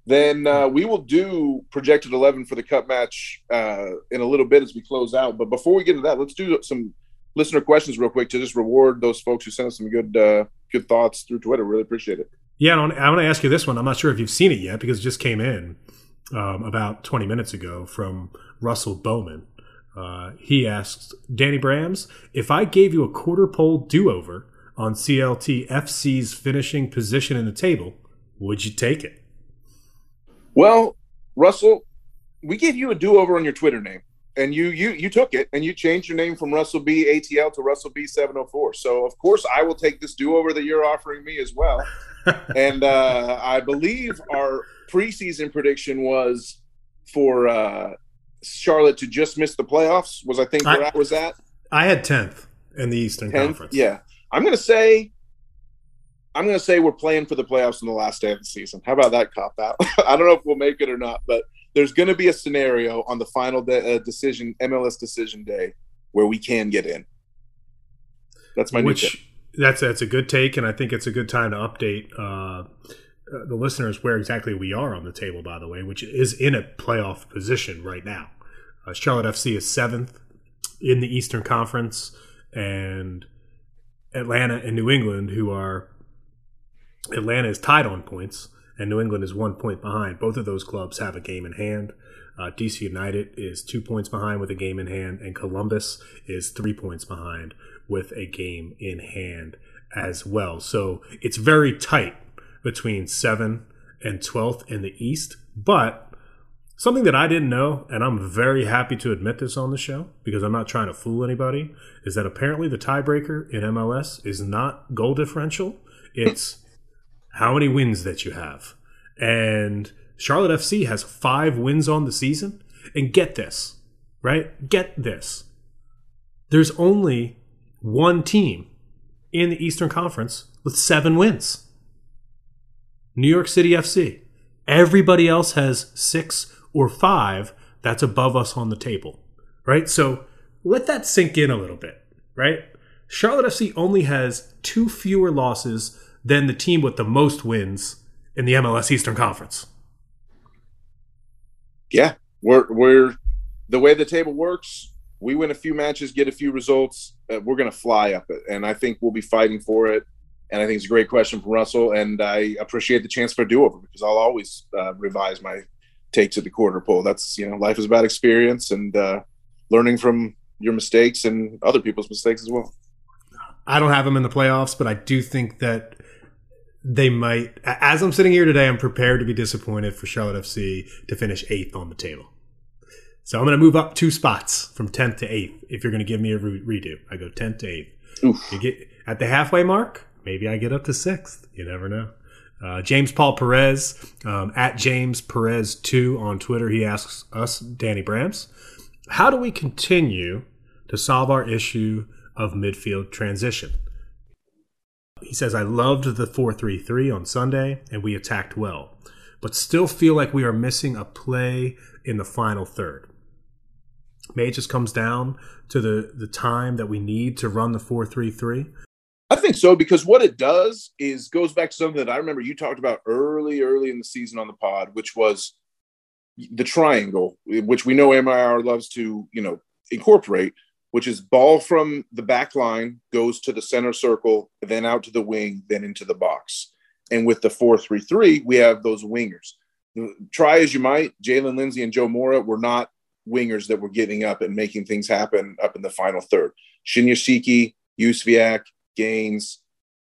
Then uh, we will do projected 11 for the cup match uh, in a little bit as we close out. But before we get to that, let's do some listener questions real quick to just reward those folks who sent us some good uh, good thoughts through Twitter. Really appreciate it. Yeah, I want to ask you this one. I'm not sure if you've seen it yet because it just came in um, about 20 minutes ago from Russell Bowman. Uh, he asks Danny Brams, if I gave you a quarter pole do over on CLT FC's finishing position in the table, would you take it? Well, Russell, we gave you a do over on your Twitter name, and you you you took it and you changed your name from Russell B ATL to Russell B 704. So of course I will take this do over that you're offering me as well. And uh, I believe our preseason prediction was for uh, Charlotte to just miss the playoffs. Was I think where I, I was at? I had tenth in the Eastern 10th? Conference. Yeah, I'm going to say. I'm going to say we're playing for the playoffs in the last day of the season. How about that cop out? [laughs] I don't know if we'll make it or not, but there's going to be a scenario on the final de- uh, decision, MLS decision day, where we can get in. That's my Which, that's that's a good take, and I think it's a good time to update uh, uh, the listeners where exactly we are on the table. By the way, which is in a playoff position right now. Uh, Charlotte FC is seventh in the Eastern Conference, and Atlanta and New England, who are Atlanta is tied on points, and New England is one point behind. Both of those clubs have a game in hand. Uh, DC United is two points behind with a game in hand, and Columbus is three points behind with a game in hand as well. So it's very tight between 7 and 12th in the East. But something that I didn't know, and I'm very happy to admit this on the show because I'm not trying to fool anybody, is that apparently the tiebreaker in MLS is not goal differential, it's [laughs] how many wins that you have. And Charlotte FC has five wins on the season. And get this, right? Get this. There's only one team in the Eastern Conference with seven wins New York City FC. Everybody else has six or five that's above us on the table, right? So let that sink in a little bit, right? Charlotte FC only has two fewer losses than the team with the most wins in the MLS Eastern Conference. Yeah, we're we're the way the table works we win a few matches, get a few results, uh, we're going to fly up it. And I think we'll be fighting for it. And I think it's a great question from Russell. And I appreciate the chance for a do over because I'll always uh, revise my takes at the quarter pole. That's you know, life is about experience and uh, learning from your mistakes and other people's mistakes as well. I don't have them in the playoffs, but I do think that they might. As I'm sitting here today, I'm prepared to be disappointed for Charlotte FC to finish eighth on the table. So I'm going to move up two spots from 10th to 8th. If you're going to give me a re- redo, I go 10th to 8th. Oof. You get at the halfway mark, maybe I get up to 6th. You never know. Uh, James Paul Perez um, at James Perez two on Twitter. He asks us, Danny Brams, how do we continue to solve our issue of midfield transition? He says, I loved the 4 3 3 on Sunday and we attacked well, but still feel like we are missing a play in the final third. May it just comes down to the, the time that we need to run the 4 3 3. I think so because what it does is goes back to something that I remember you talked about early, early in the season on the pod, which was the triangle, which we know MIR loves to, you know, incorporate, which is ball from the back line goes to the center circle, then out to the wing, then into the box. And with the 4 3 3, we have those wingers. Try as you might, Jaylin Lindsey and Joe Mora were not wingers that were getting up and making things happen up in the final third. Shinyashiki, Jóźwiak, Gaines,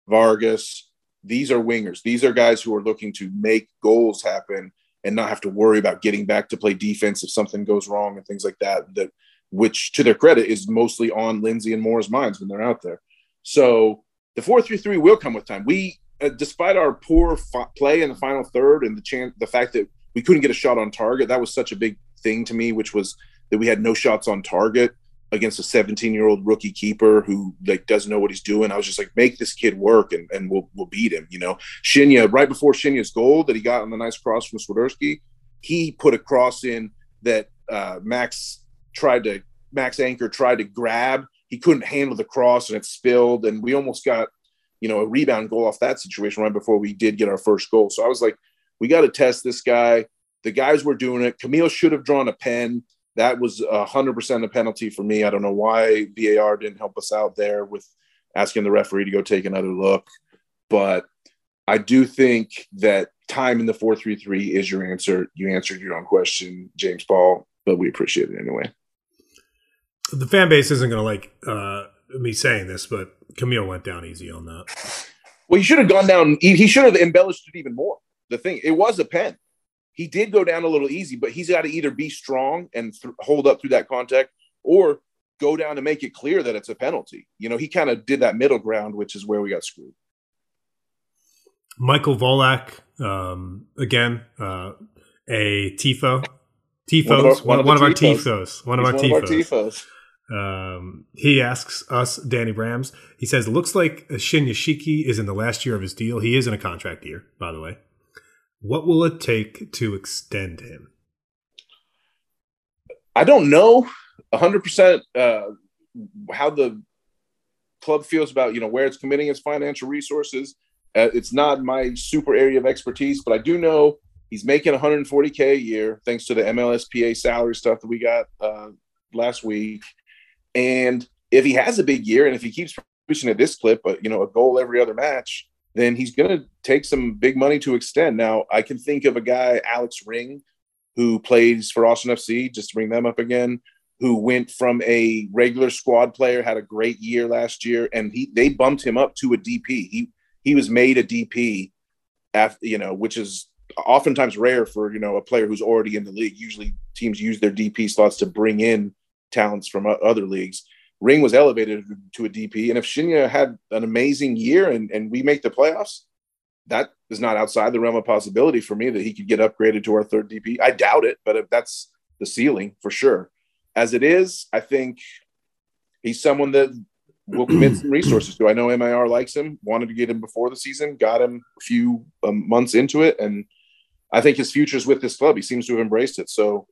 Vargas, these are wingers. These are guys who are looking to make goals happen and not have to worry about getting back to play defense if something goes wrong and things like that. That which, to their credit, is mostly on Lindsey and Moore's minds when they're out there. So the four three three will come with time. We, uh, despite our poor f- play in the final third and the chance, the fact that we couldn't get a shot on target, that was such a big thing to me, which was that we had no shots on target against a 17 year old rookie keeper who like doesn't know what he's doing. I was just like, make this kid work and, and we'll, we'll beat him. You know, Shinya, right before Shinya's goal that he got on the nice cross from Swiderski, he put a cross in that uh, Max tried to, Max Anchor tried to grab. He couldn't handle the cross and it spilled. And we almost got, you know, a rebound goal off that situation right before we did get our first goal. So I was like, we got to test this guy. The guys were doing it. Kamil should have drawn a pen that was a hundred percent a penalty for me. I don't know why VAR didn't help us out there with asking the referee to go take another look, but I do think that time in the four three three is your answer. You answered your own question, James Paul, but we appreciate it anyway. The fan base isn't going to like uh, me saying this, but Kamil went down easy on that. Well, he should have gone down. He should have embellished it even more. The thing, it was a pen he did go down a little easy, but he's got to either be strong and th- hold up through that contact or go down to make it clear that it's a penalty. You know, he kind of did that middle ground, which is where we got screwed. Michael Volak, um, again, uh, a TIFO. TIFOs, one of our, one, one of our TIFOs. One of our TIFOs. Um, he asks us, Danny Brams, he says, looks like Shinyashiki is in the last year of his deal. He is in a contract year, by the way. What will it take to extend him? I don't know 100% uh, how the club feels about, you know, where it's committing its financial resources. Uh, it's not my super area of expertise, but I do know he's making 140K a year thanks to the MLSPA salary stuff that we got uh, last week. And if he has a big year and if he keeps pushing at this clip, but, you know, a goal every other match, then he's going to take some big money to extend. Now, I can think of a guy, Alex Ring, who plays for Austin FC, just to bring them up again, who went from a regular squad player, had a great year last year, and he they bumped him up to a DP. He he was made a DP, after, you know, which is oftentimes rare for you know a player who's already in the league. Usually, teams use their DP slots to bring in talents from other leagues. Ring was elevated to a DP. And if Shinya had an amazing year and, and we make the playoffs, that is not outside the realm of possibility for me that he could get upgraded to our third DP. I doubt it, but if that's the ceiling for sure. As it is, I think he's someone that will commit some resources to. I know MIR likes him, wanted to get him before the season, got him a few um, months into it, and I think his future is with this club. He seems to have embraced it. So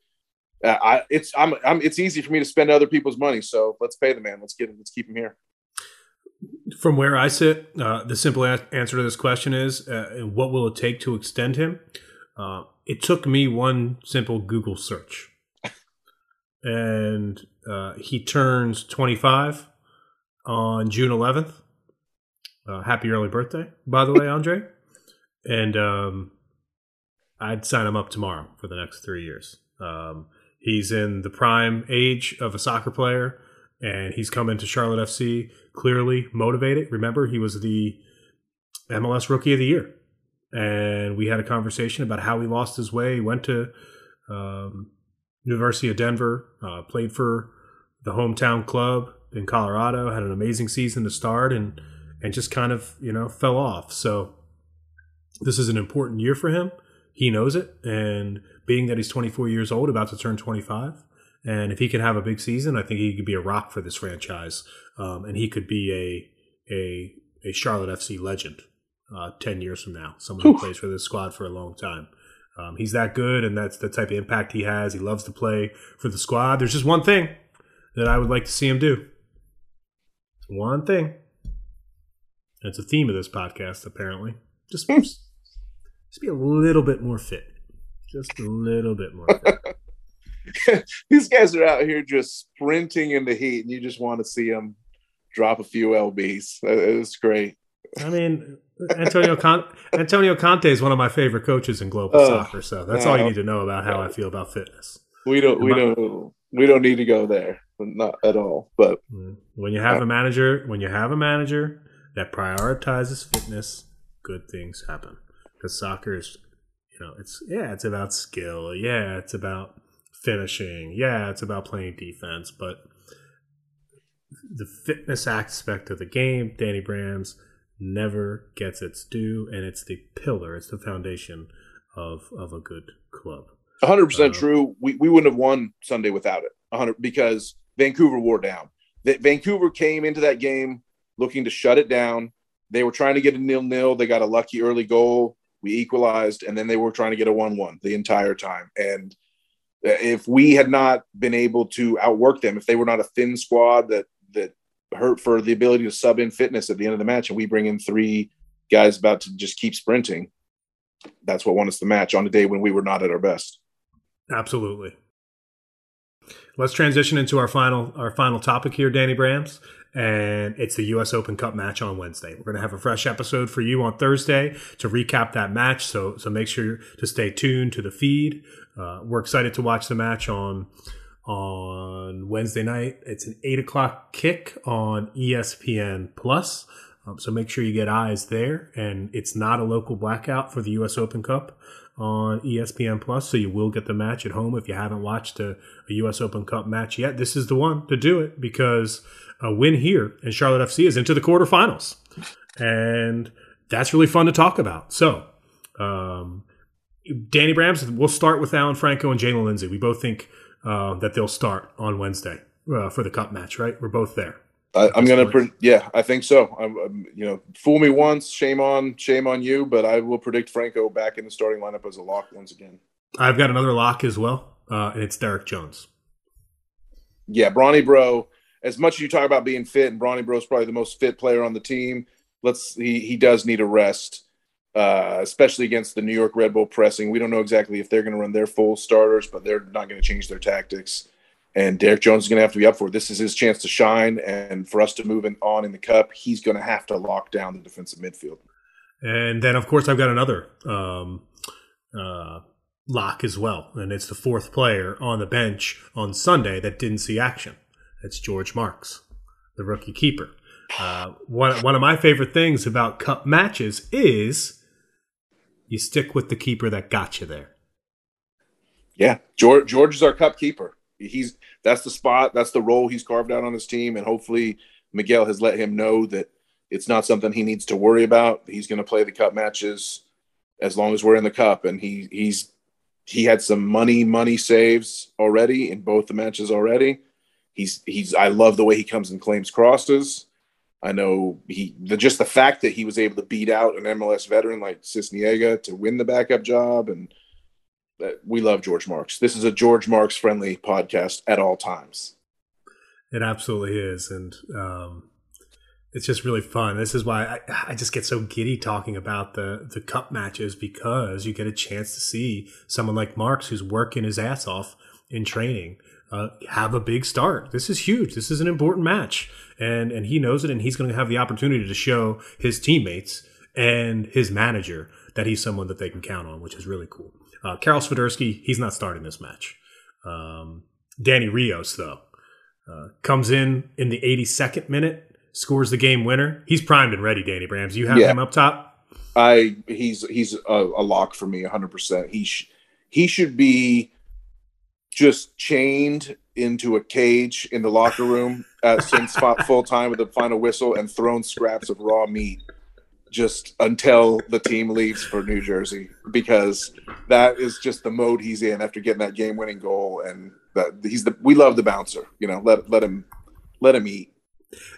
uh, I, it's I'm, I'm it's easy for me to spend other people's money. So let's pay the man. Let's get him. Let's keep him here. From where I sit, uh, the simple a- answer to this question is: uh, What will it take to extend him? Uh, it took me one simple Google search, [laughs] and uh, he turns 25 on June 11th. Uh, happy early birthday, by the way, [laughs] Andre. and um, I'd sign him up tomorrow for the next three years. Um, he's in the prime age of a soccer player, and he's come into Charlotte FC clearly motivated. Remember, he was the MLS Rookie of the Year, and we had a conversation about how he lost his way. He went to um, University of Denver, uh, played for the hometown club in Colorado, had an amazing season to start, and and just kind of you know fell off. So this is an important year for him. He knows it, and being that he's 24 years old, about to turn 25, and if he can have a big season, I think he could be a rock for this franchise, um, and he could be a a a Charlotte FC legend uh, 10 years from now. Someone who plays for this squad for a long time. Um, he's that good, and that's the type of impact he has. He loves to play for the squad. There's just one thing that I would like to see him do. One thing. It's a theme of this podcast, apparently. Just, just be a little bit more fit. Just a little bit more fit. [laughs] These guys are out here just sprinting in the heat, and you just want to see them drop a few lbs. It's great. I mean, Antonio Con- Antonio Conte is one of my favorite coaches in global uh, soccer, so that's all you need to know about how I feel about fitness. We don't. We don't. We don't need to go there, not at all. But mm. when you have a manager, when you have a manager that prioritizes fitness, good things happen. Because soccer is, you know, it's yeah, it's about skill. Yeah, it's about finishing. Yeah, it's about playing defense. But the fitness aspect of the game, Danny Brams never gets its due, and it's the pillar, it's the foundation of of a good club. 100 uh, percent true. We we wouldn't have won Sunday without it. 100 because Vancouver wore down. That Vancouver came into that game looking to shut it down. They were trying to get a nil nil. They got a lucky early goal. We equalized, and then they were trying to get a one one the entire time. And uh, if we had not been able to outwork them, if they were not a thin squad that that hurt for the ability to sub in fitness at the end of the match, and we bring in three guys about to just keep sprinting. That's what won us the match on a day when we were not at our best. Absolutely. Let's transition into our final our final topic here, Danny Brams, and it's the U.S. Open Cup match on Wednesday. We're going to have a fresh episode for you on Thursday to recap that match. So so make sure to stay tuned to the feed. Uh, we're excited to watch the match on on Wednesday night. It's an eight o'clock kick on ESPN Plus. Um, so make sure you get eyes there. And it's not a local blackout for the U.S. Open Cup on ESPN Plus. So you will get the match at home if you haven't watched a, a U.S. Open Cup match yet. This is the one to do it because a win here and Charlotte FC is into the quarterfinals. And that's really fun to talk about. So, um, Danny Brams, we'll start with Alan Franco and Jaylin Lindsey. We both think uh, that they'll start on Wednesday uh, for the cup match, right? We're both there. I, am gonna, pre- yeah, I think so. I'm, I'm, you know, fool me once, shame on, shame on you, but I will predict Franco back in the starting lineup as a lock once again. I've got another lock as well, uh, and it's Derrick Jones. Yeah, Bronny Bro. As much as you talk about being fit, and Bronny Bro is probably the most fit player on the team. Let's he he does need a rest, uh, especially against the New York Red Bull pressing. We don't know exactly if they're going to run their full starters, but they're not going to change their tactics and Derrick Jones is going to have to be up for it. This is his chance to shine, and for us to move in, on in the cup, he's going to have to lock down the defensive midfield. And then, of course, I've got another um, uh, lock as well, and it's the fourth player on the bench on Sunday that didn't see action. It's George Marks, the rookie keeper. Uh, one one of my favorite things about cup matches is you stick with the keeper that got you there. Yeah, George George is our cup keeper he's that's the spot, that's the role he's carved out on his team, and hopefully Miguel has let him know that it's not something he needs to worry about. He's going to play the cup matches as long as we're in the cup, and he he's he had some money money saves already in both the matches already. He's he's I love the way he comes and claims crosses. I know he the just the fact that he was able to beat out an MLS veteran like Sisniega to win the backup job and we love George Marks. This is a George Marks friendly podcast at all times. It absolutely is, and um, it's just really fun. This is why I, I, just get so giddy talking about the the cup matches because you get a chance to see someone like Marks who's working his ass off in training uh, have a big start. This is huge. This is an important match, and and he knows it, and he's going to have the opportunity to show his teammates and his manager that he's someone that they can count on, which is really cool. Uh, Karol Swiderski, he's not starting this match. Um, Danny Rios, though, uh, comes in in the 82nd minute, scores the game winner. He's primed and ready, Danny Brams. You have Yeah. him up top? I he's he's a, a lock for me 100%. He sh- he should be just chained into a cage in the locker room at since spot [laughs] full time with the final whistle and thrown scraps of raw meat just until the team leaves for New Jersey because that is just the mode he's in after getting that game winning goal and that he's the we love the bouncer, you know, let let him let him eat.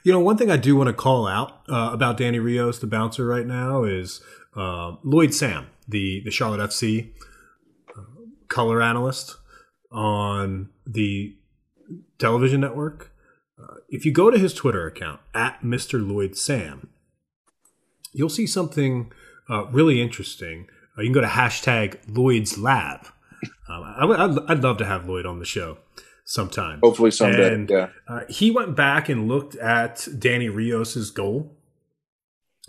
You know, one thing I do want to call out uh, about Danny Rios, the bouncer right now, is uh, Lloyd Sam, the the Charlotte FC uh, color analyst on the television network. Uh, if you go to his Twitter account at Mr. Lloyd Sam, you'll see something uh, really interesting. Uh, you can go to hashtag Lloyd's Lab. Um, I, would- I'd, I'd love to have Lloyd on the show sometime. Hopefully someday. And- yeah. Uh, he went back and looked at Danny Rios's goal,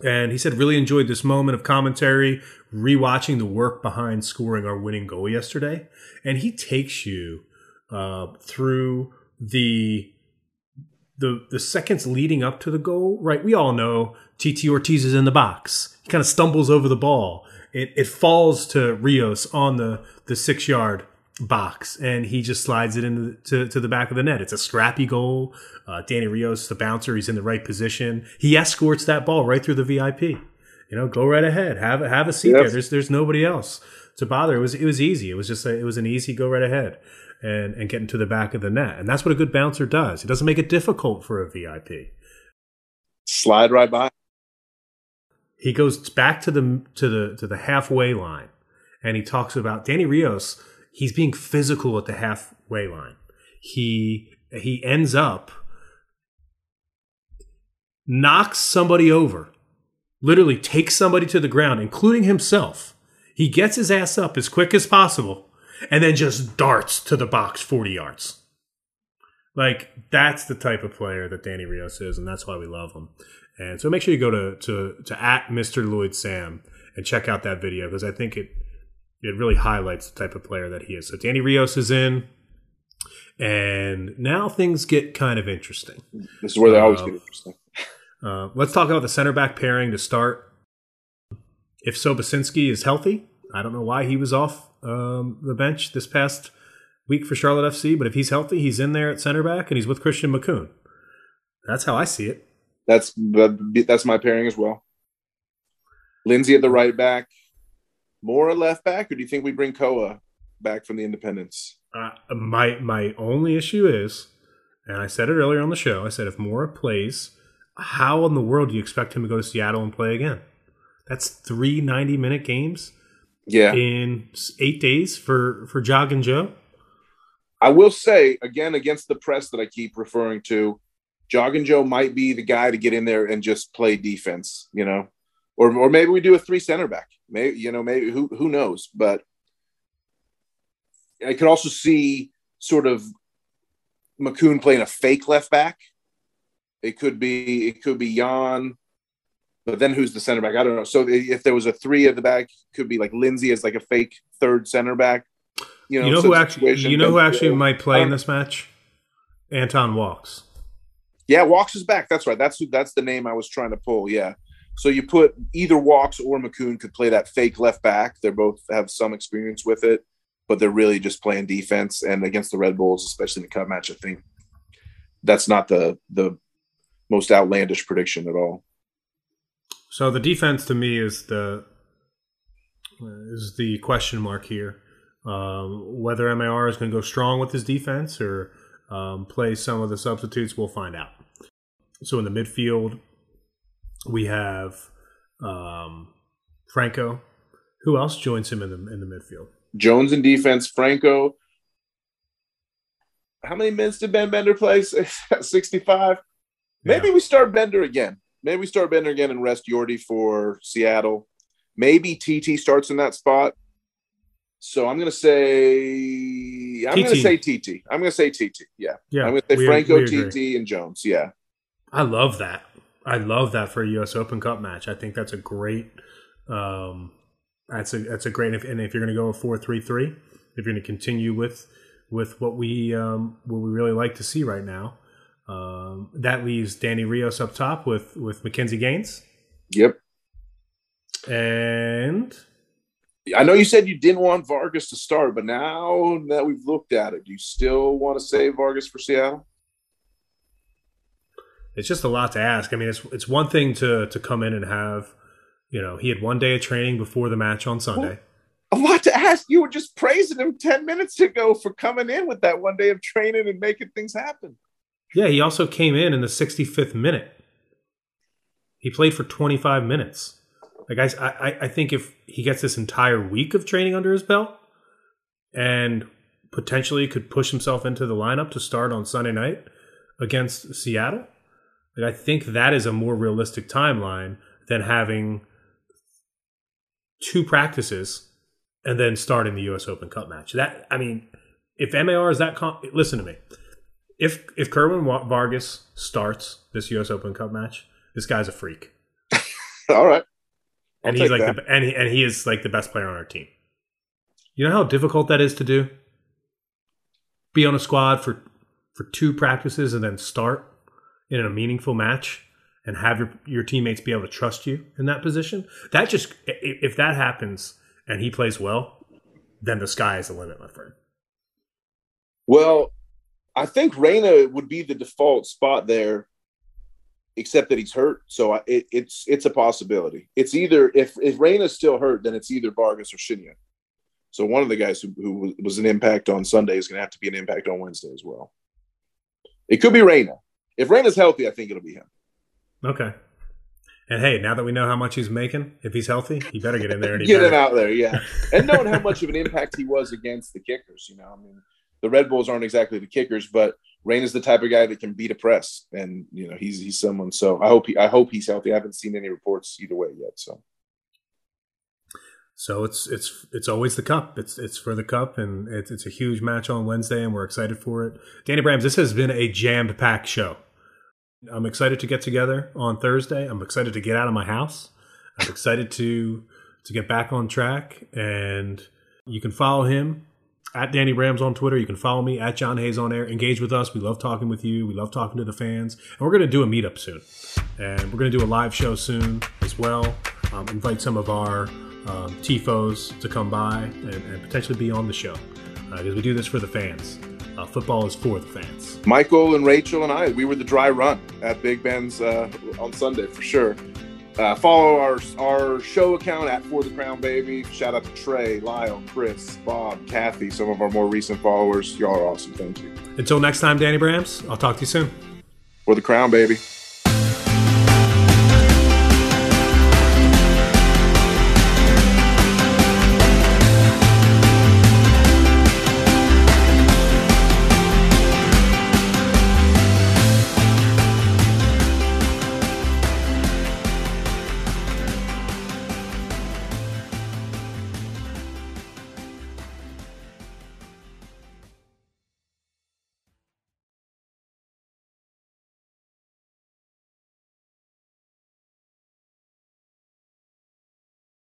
and he said really enjoyed this moment of commentary, rewatching the work behind scoring our winning goal yesterday. And he takes you uh, through the the the seconds leading up to the goal. Right, we all know TT Ortiz is in the box. He kind of stumbles over the ball. It it falls to Rios on the the six yard box and he just slides it into to, to the back of the net. It's a scrappy goal. Uh, Danny Rios, the bouncer, he's in the right position. He escorts that ball right through the VIP. You know, go right ahead. Have a have a seat there. There's there's nobody else to bother. It was it was easy. It was just a, it was an easy go right ahead and and get into the back of the net. And that's what a good bouncer does. He doesn't make it difficult for a VIP. Slide right by. He goes back to the to the to the halfway line, and he talks about Danny Rios. He's being physical at the halfway line. He he ends up knocks somebody over, literally takes somebody to the ground, including himself. He gets his ass up as quick as possible, and then just darts to the box forty yards. Like that's the type of player that Danny Rios is, and that's why we love him. And so make sure you go to to to at Mr. Lloyd Sam and check out that video because I think it it really highlights the type of player that he is. So Danny Rios is in, and now things get kind of interesting. This is where they always Uh, get interesting. Uh, let's talk about the center back pairing to start. If Sobociński is healthy, I don't know why he was off um, the bench this past week for Charlotte FC, but if he's healthy, he's in there at center back and he's with Christian Makoun. That's how I see it. That's that's my pairing as well. Lindsey at the right back, more a left back, or do you think we bring Koa back from the Independence? Uh, my my only issue is, and I said it earlier on the show. I said if Mora plays, how in the world do you expect him to go to Seattle and play again? That's three 90 minute games Yeah, in eight days for for Jog and Joe. I will say again against the press that I keep referring to, Jog and Joe might be the guy to get in there and just play defense, you know, or or maybe we do a three center back. Maybe you know, maybe who who knows, but I could also see sort of Makoun playing a fake left back. It could be it could be Jan, but then who's the center back? I don't know. So if there was a three at the back, could be like Lindsey as like a fake third center back. You know, You know who actually you know who actually might play in Um, this match? Anton Walkes. Yeah, Walkes is back. That's right. That's who. That's the name I was trying to pull. Yeah. So you put either Walks or Makoun could play that fake left back. They both have some experience with it, but they're really just playing defense. And against the Red Bulls, especially in the cup match, I think that's not the the most outlandish prediction at all. So the defense to me is the is the question mark here. Um, whether MAR is going to go strong with his defense or um, play some of the substitutes, we'll find out. So in the midfield, we have um, Franco. Who else joins him in the in the midfield? Jones in defense, Franco. How many minutes did Ben Bender play? [laughs] Sixty-five. Maybe we start Bender again. Maybe we start Bender again and rest Yordy for Seattle. Maybe TT starts in that spot. So I'm gonna say I'm gonna say TT. I'm gonna say TT. Yeah. yeah. I'm gonna say we- Franco, we. TT, and Jones. Yeah. I love that. I love that for a U.S. Open Cup match. I think that's a great, um, That's a that's a great. And if you're going to go a four three three, if you're going to continue with with what we um, what we really like to see right now, um, that leaves Danny Rios up top with with McKinze Gaines. Yep. And I know you said you didn't want Vargas to start, but now that we've looked at it, do you still want to save Vargas for Seattle? It's just a lot to ask. I mean, it's it's one thing to to come in and have, you know, he had one day of training before the match on Sunday. Well, a lot to ask. You were just praising him ten minutes ago for coming in with that one day of training and making things happen. Yeah, he also came in in the 65th minute. He played for 25 minutes. Like I, I, I think if he gets this entire week of training under his belt and potentially could push himself into the lineup to start on Sunday night against Seattle, like I think that is a more realistic timeline than having two practices and then starting the U.S. Open Cup match. That I mean, if MAR is that, com- listen to me. If if Kerwin Vargas starts this U.S. Open Cup match, this guy's a freak. [laughs] All right and he's like the and he, and he is like the best player on our team. You know how difficult that is to do? Be on a squad for for two practices and then start in a meaningful match and have your your teammates be able to trust you in that position. That just if that happens and he plays well, then the sky is the limit, my friend. Well, I think Reyna would be the default spot there except that he's hurt. So it, it's it's a possibility. It's either if if Reyna's still hurt, then it's either Vargas or Shinyan. So one of the guys who, who was an impact on Sunday is going to have to be an impact on Wednesday as well. It could be Reyna. If Reyna's healthy, I think it'll be him. Okay. And hey, now that we know how much he's making, if he's healthy, he better get in there and get better. him out there, yeah. and knowing how much of an impact he was against the kickers, you know, I mean, the Red Bulls aren't exactly the kickers, but Rain is the type of guy that can beat a press, and you know he's he's someone. So I hope he I hope he's healthy. I haven't seen any reports either way yet. So. So it's it's it's always the cup. It's it's for the cup, and it's it's a huge match on Wednesday, and we're excited for it. Danny Brams, this has been a jammed packed show. I'm excited to get together on Thursday. I'm excited to get out of my house. I'm excited to to get back on track, and you can follow him at Danny Brams on Twitter. You can follow me at John Hayes on air. Engage with us. We love talking with you. We love talking to the fans. And we're going to do a meetup soon. And we're going to do a live show soon as well. Um, invite some of our um, TIFOs to come by and, and, potentially be on the show because uh, we do this for the fans. Uh, football is for the fans. Michael and Rachel and I, we were the dry run at Big Ben's uh, on Sunday for sure. Uh, follow our our show account at For the Crown Baby. Shout out to Trey, Lyle, Chris, Bob, Kathy, some of our more recent followers. Y'all are awesome. Thank you. Until next time, Danny Brams, I'll talk to you soon. For the Crown Baby.